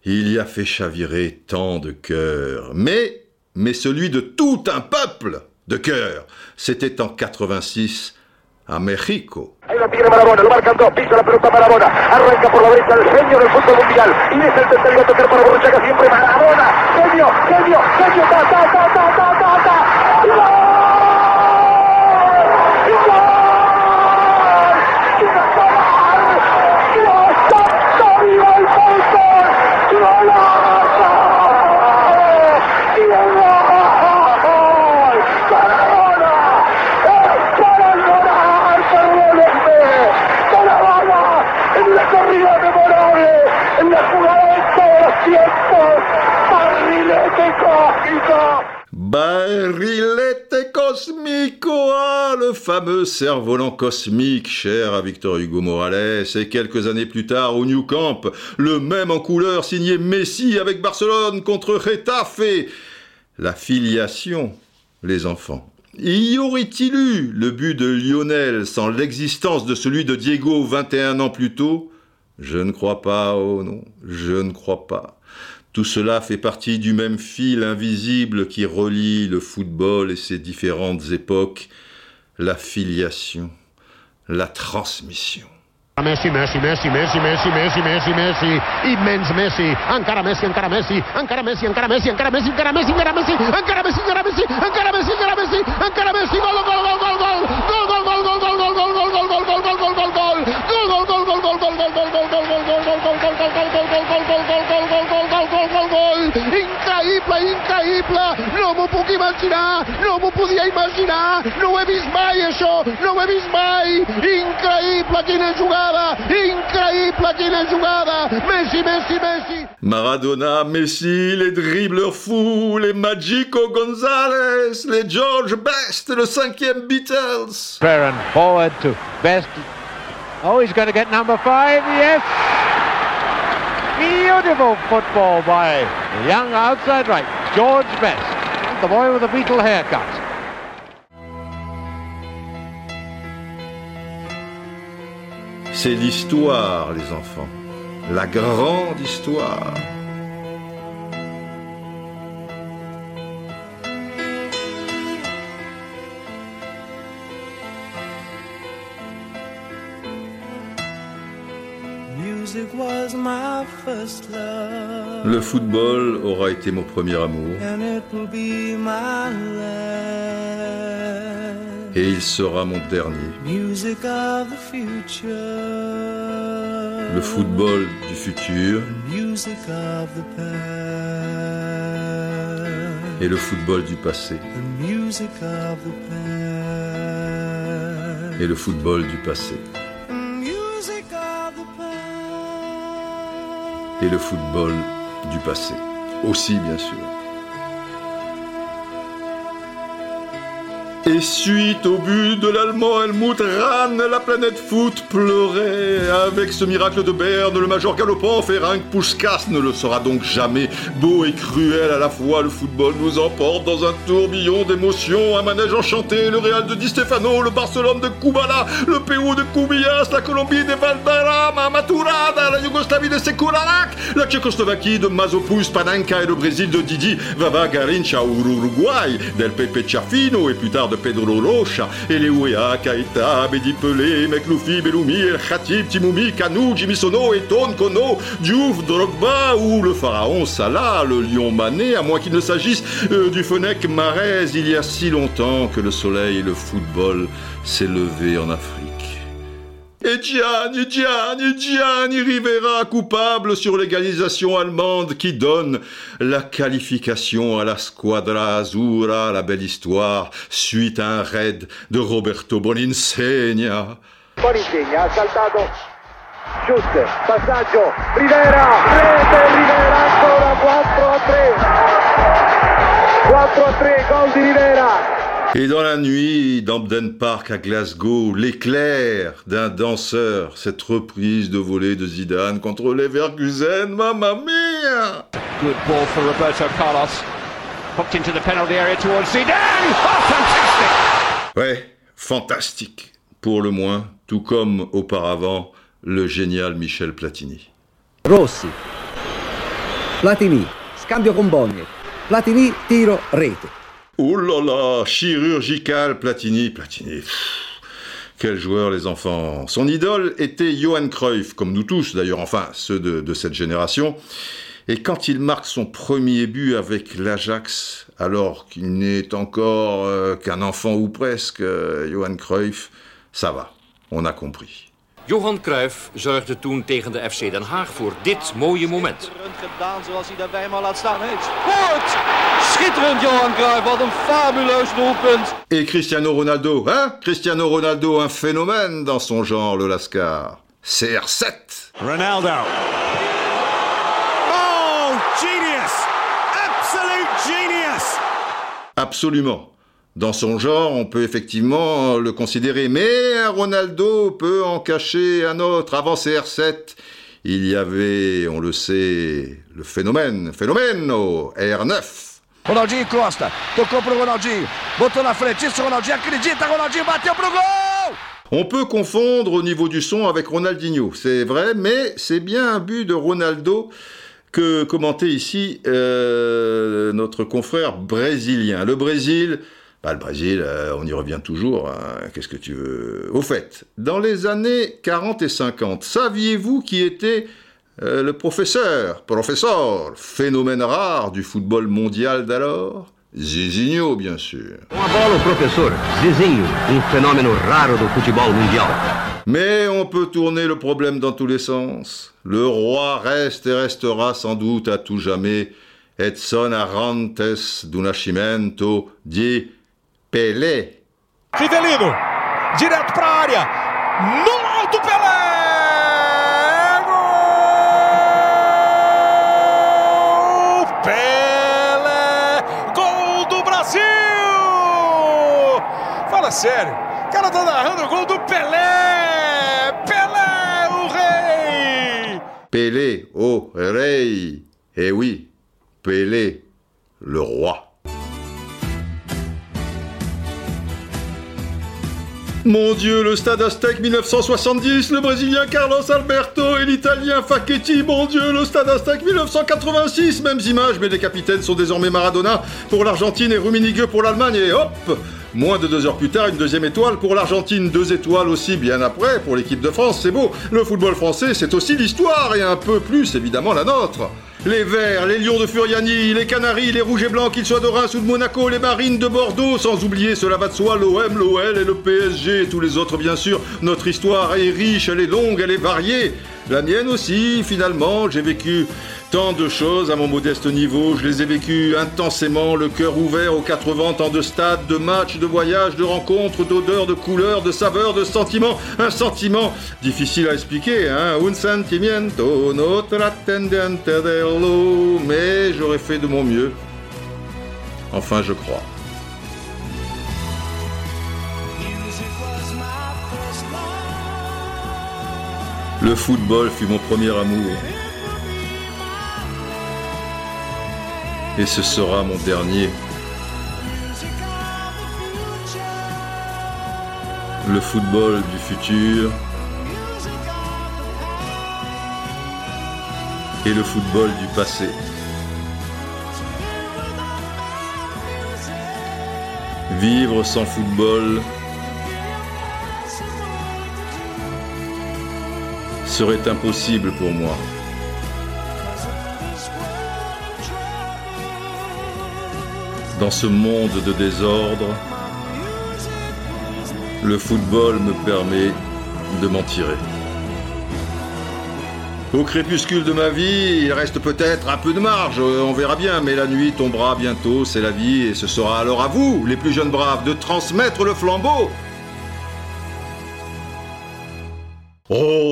il y a fait chavirer tant de cœurs, mais, mais celui de tout un peuple de cœur. C'était en 86 a México ta, ¡Gol! ¡Gol! ¡Dios santo, viva el fútbol! ¡Golazo! ¡Gol! ¡Maradona! ¡Es para llorar! ¡Perdónenme! ¡Maradona! ¡En la corrida memorable! ¡En la jugada de todos los tiempos! ¡Barrilete cósmico! Barrilete cosmico, ah, le fameux cerf-volant cosmique cher à Victor Hugo Morales, et quelques années plus tard au New Camp, le même en couleur signé Messi avec Barcelone contre Retafe. La filiation, les enfants. Y aurait-il eu le but de Lionel sans l'existence de celui de Diego 21 ans plus tôt? Je ne crois pas, oh non, je ne crois pas. Tout cela fait partie du même fil invisible qui relie le football et ses différentes époques, la filiation, la transmission increïble, increïble, no m'ho puc imaginar, no m'ho podia imaginar, no ho he vist mai això, no ho he vist mai, increïble quina jugada, increïble quina jugada, Messi, Messi, Messi. Maradona, Messi, les dribbleurs fous, les Magico Gonzalez, les George Best, le cinquième Beatles. Ferran forward to Best. Oh, he's going to get number five. Yes. Beautiful football by the young outside right, George Best, the boy with the beetle haircut. C'est l'histoire, les enfants. La grande histoire. Le football aura été mon premier amour. Et il sera mon dernier. Le football du futur. Et le football du passé. Et le football du passé. Et le football du passé. Aussi, bien sûr. Et suite au but de l'Allemand Helmut Rahn, la planète foot pleurait. Avec ce miracle de Berne, le major galopant Ferenc Puskas ne le sera donc jamais. Beau et cruel à la fois, le football nous emporte dans un tourbillon d'émotions. Un manège enchanté, le Real de Di Stefano, le Barcelone de Kubala, le Pérou de Kubias, la Colombie de Valderrama, Maturada, la Yougoslavie de Sekurarak, la Tchécoslovaquie de Mazopus, Panenka et le Brésil de Didi, Vava Garincha ou l'Uruguay, del Pepe Chafino et plus tard de Pedro Rocha, et les Ouéa, Kaita, Bedi Pelé, Mekloufi, Belloumi, El Khatib, Timoumi, Kanou, Jimmy Sono, Eton, Kono, Diouf, Drogba ou le pharaon Salah, le lion Mané, à moins qu'il ne s'agisse euh, du Fenech Marez, il y a si longtemps que le soleil et le football s'est levé en Afrique. Et Gianni, Gianni, Gianni Rivera, coupable sur l'égalisation allemande qui donne la qualification à la Squadra Azzurra, la belle histoire, suite à un raid de Roberto Boninsegna. Boninsegna saltato. Schuster, passaggio, Rivera, rete Rivera ancora 4 a 3 4 a 3, gol di Rivera Et dans la nuit d'Ampden Park à Glasgow, l'éclair d'un danseur, cette reprise de volée de Zidane contre Leverkusen, mamma mia Good ball for Roberto Carlos. Hooked into the penalty area towards Zidane. Oh, fantastic! Ouais, fantastique, pour le moins, tout comme auparavant le génial Michel Platini. Rossi, Platini, scambio con Platini, tiro, rete. Oh là là, chirurgical, Platini, Platini. pff, Quel joueur, les enfants. Son idole était Johan Cruyff, comme nous tous d'ailleurs, enfin ceux de, de cette génération. Et quand il marque son premier but avec l'Ajax, alors qu'il n'est encore euh, qu'un enfant ou presque, euh, Johan Cruyff, ça va, on a compris. Johan Cruijff zorgde toen tegen de FC Den Haag voor dit mooie moment. Gedaan zoals hij laat staan. Schitterend Johan Cruijff, wat een fabuleus doelpunt. Et Cristiano Ronaldo, hein? Cristiano Ronaldo, un phénomène dans son genre, le Lascar. CR7 Ronaldo. Oh, genius! Absolute genius! Absolument. Dans son genre, on peut effectivement le considérer, mais un Ronaldo peut en cacher un autre. Avant CR7, il y avait, on le sait, le phénomène, phénomène, R9. Ronaldinho Costa, tocou Ronaldinho, Ronaldinho! On peut confondre au niveau du son avec Ronaldinho, c'est vrai, mais c'est bien un but de Ronaldo que commentait ici euh, notre confrère brésilien. Le Brésil, bah, le Brésil, euh, on y revient toujours, hein, qu'est-ce que tu veux? Au fait, dans les années 40 et 50, saviez-vous qui était euh, le professeur, professeur, phénomène rare du football mondial d'alors Zizinho, bien sûr. Com a bola, o professor Zizinho, um fenômeno raro do futebol mundial. Mais on peut tourner le problème dans tous les sens. Le roi reste et restera sans doute à tout jamais Edson Arantes do Nascimento di Pelé. Rivelino, direto pra área. No alto Pelé! Sério. O cara tá narrando o gol do Pelé! Pelé, o rei! Pelé, rei. Eh oui, Pelé, le roi. Mon Dieu, le stade Aztec 1970, le Brésilien Carlos Alberto et l'Italien Facchetti, mon Dieu, le stade Aztec 1986, mêmes images, mais les capitaines sont désormais Maradona pour l'Argentine et Rummenigge pour l'Allemagne, et hop Moins de deux heures plus tard, une deuxième étoile pour l'Argentine, deux étoiles aussi bien après pour l'équipe de France, c'est beau. Le football français, c'est aussi l'histoire et un peu plus évidemment la nôtre. Les Verts, les Lions de Furiani, les Canaries, les Rouges et Blancs, qu'ils soient de Reims ou de Monaco, les Marines de Bordeaux, sans oublier, cela va de soi, l'OM, l'OL et le PSG, tous les autres bien sûr. Notre histoire est riche, elle est longue, elle est variée. La mienne aussi, finalement, j'ai vécu tant de choses à mon modeste niveau, je les ai vécues intensément, le cœur ouvert aux quatre vents, tant de stades, de matchs, de voyages, de rencontres, d'odeurs, de couleurs, de saveurs, de sentiments. Un sentiment difficile à expliquer, hein. Un sentimiento, notre attendente dello. Mais j'aurais fait de mon mieux. Enfin, je crois. Le football fut mon premier amour. Et ce sera mon dernier. Le football du futur. Et le football du passé. Vivre sans football serait impossible pour moi. Dans ce monde de désordre, le football me permet de m'en tirer. Au crépuscule de ma vie, il reste peut-être un peu de marge, on verra bien, mais la nuit tombera bientôt, c'est la vie, et ce sera alors à vous, les plus jeunes braves, de transmettre le flambeau.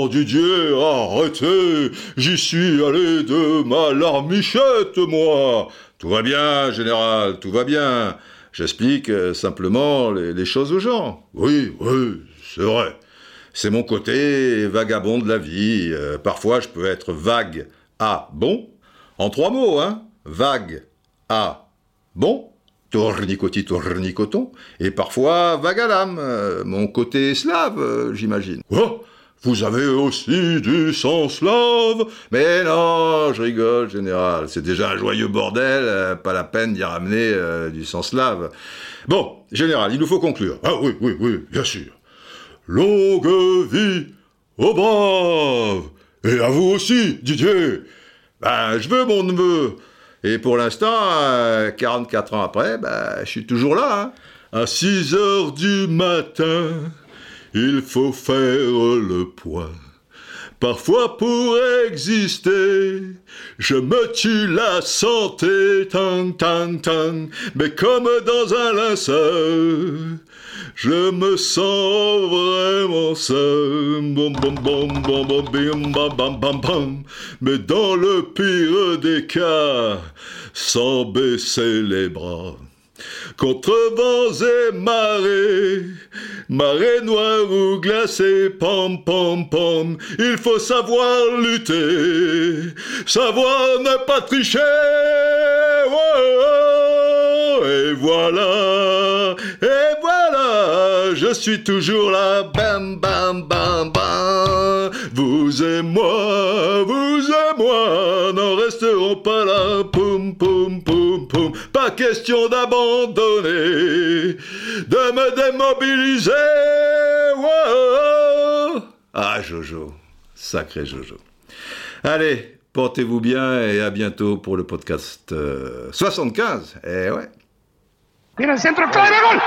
Oh Didier, arrêtez J'y suis allé de ma larmichette, moi Tout va bien, général, tout va bien. J'explique euh, simplement les, choses aux gens. Oui, oui, c'est vrai. C'est mon côté vagabond de la vie. Euh, parfois, je peux être vague à bon? En trois mots, hein. Vague à bon? Tournicoti, tournicoton. Et parfois, vague à l'âme. euh, mon côté slave, j'imagine. Oh vous avez aussi du sang slave Mais non, je rigole, général. C'est déjà un joyeux bordel, euh, pas la peine d'y ramener euh, du sang slave. Bon, général, il nous faut conclure. Ah oui, oui, oui, bien sûr. Longue vie aux braves Et à vous aussi, Didier Ben, je veux mon neveu. Et pour l'instant, euh, 44 ans après, ben, je suis toujours là. hein. À 6 heures du matin, il faut faire le point. Parfois pour exister, je me tue la santé, tang, tang, tang, mais comme dans un linceul, je me sens vraiment seul, bom, bom, bom, bom, bom, bim, bam, bam, bam, bam, mais dans le pire des cas, sans baisser les bras. Contre vents et marées, marée noire ou glacée, pom pom pom, il faut savoir lutter, savoir ne pas tricher. Et voilà, et voilà, je suis toujours là, bam bam bam bam. Vous et moi, vous et moi, n'en resterons pas là, poum poum poum poum. Pas question d'abandonner, de me démobiliser. Oh, ah Jojo, sacré Jojo. Allez, portez-vous bien et à bientôt pour le podcast euh, 75. Eh ouais. Viene el centro, clave, gol.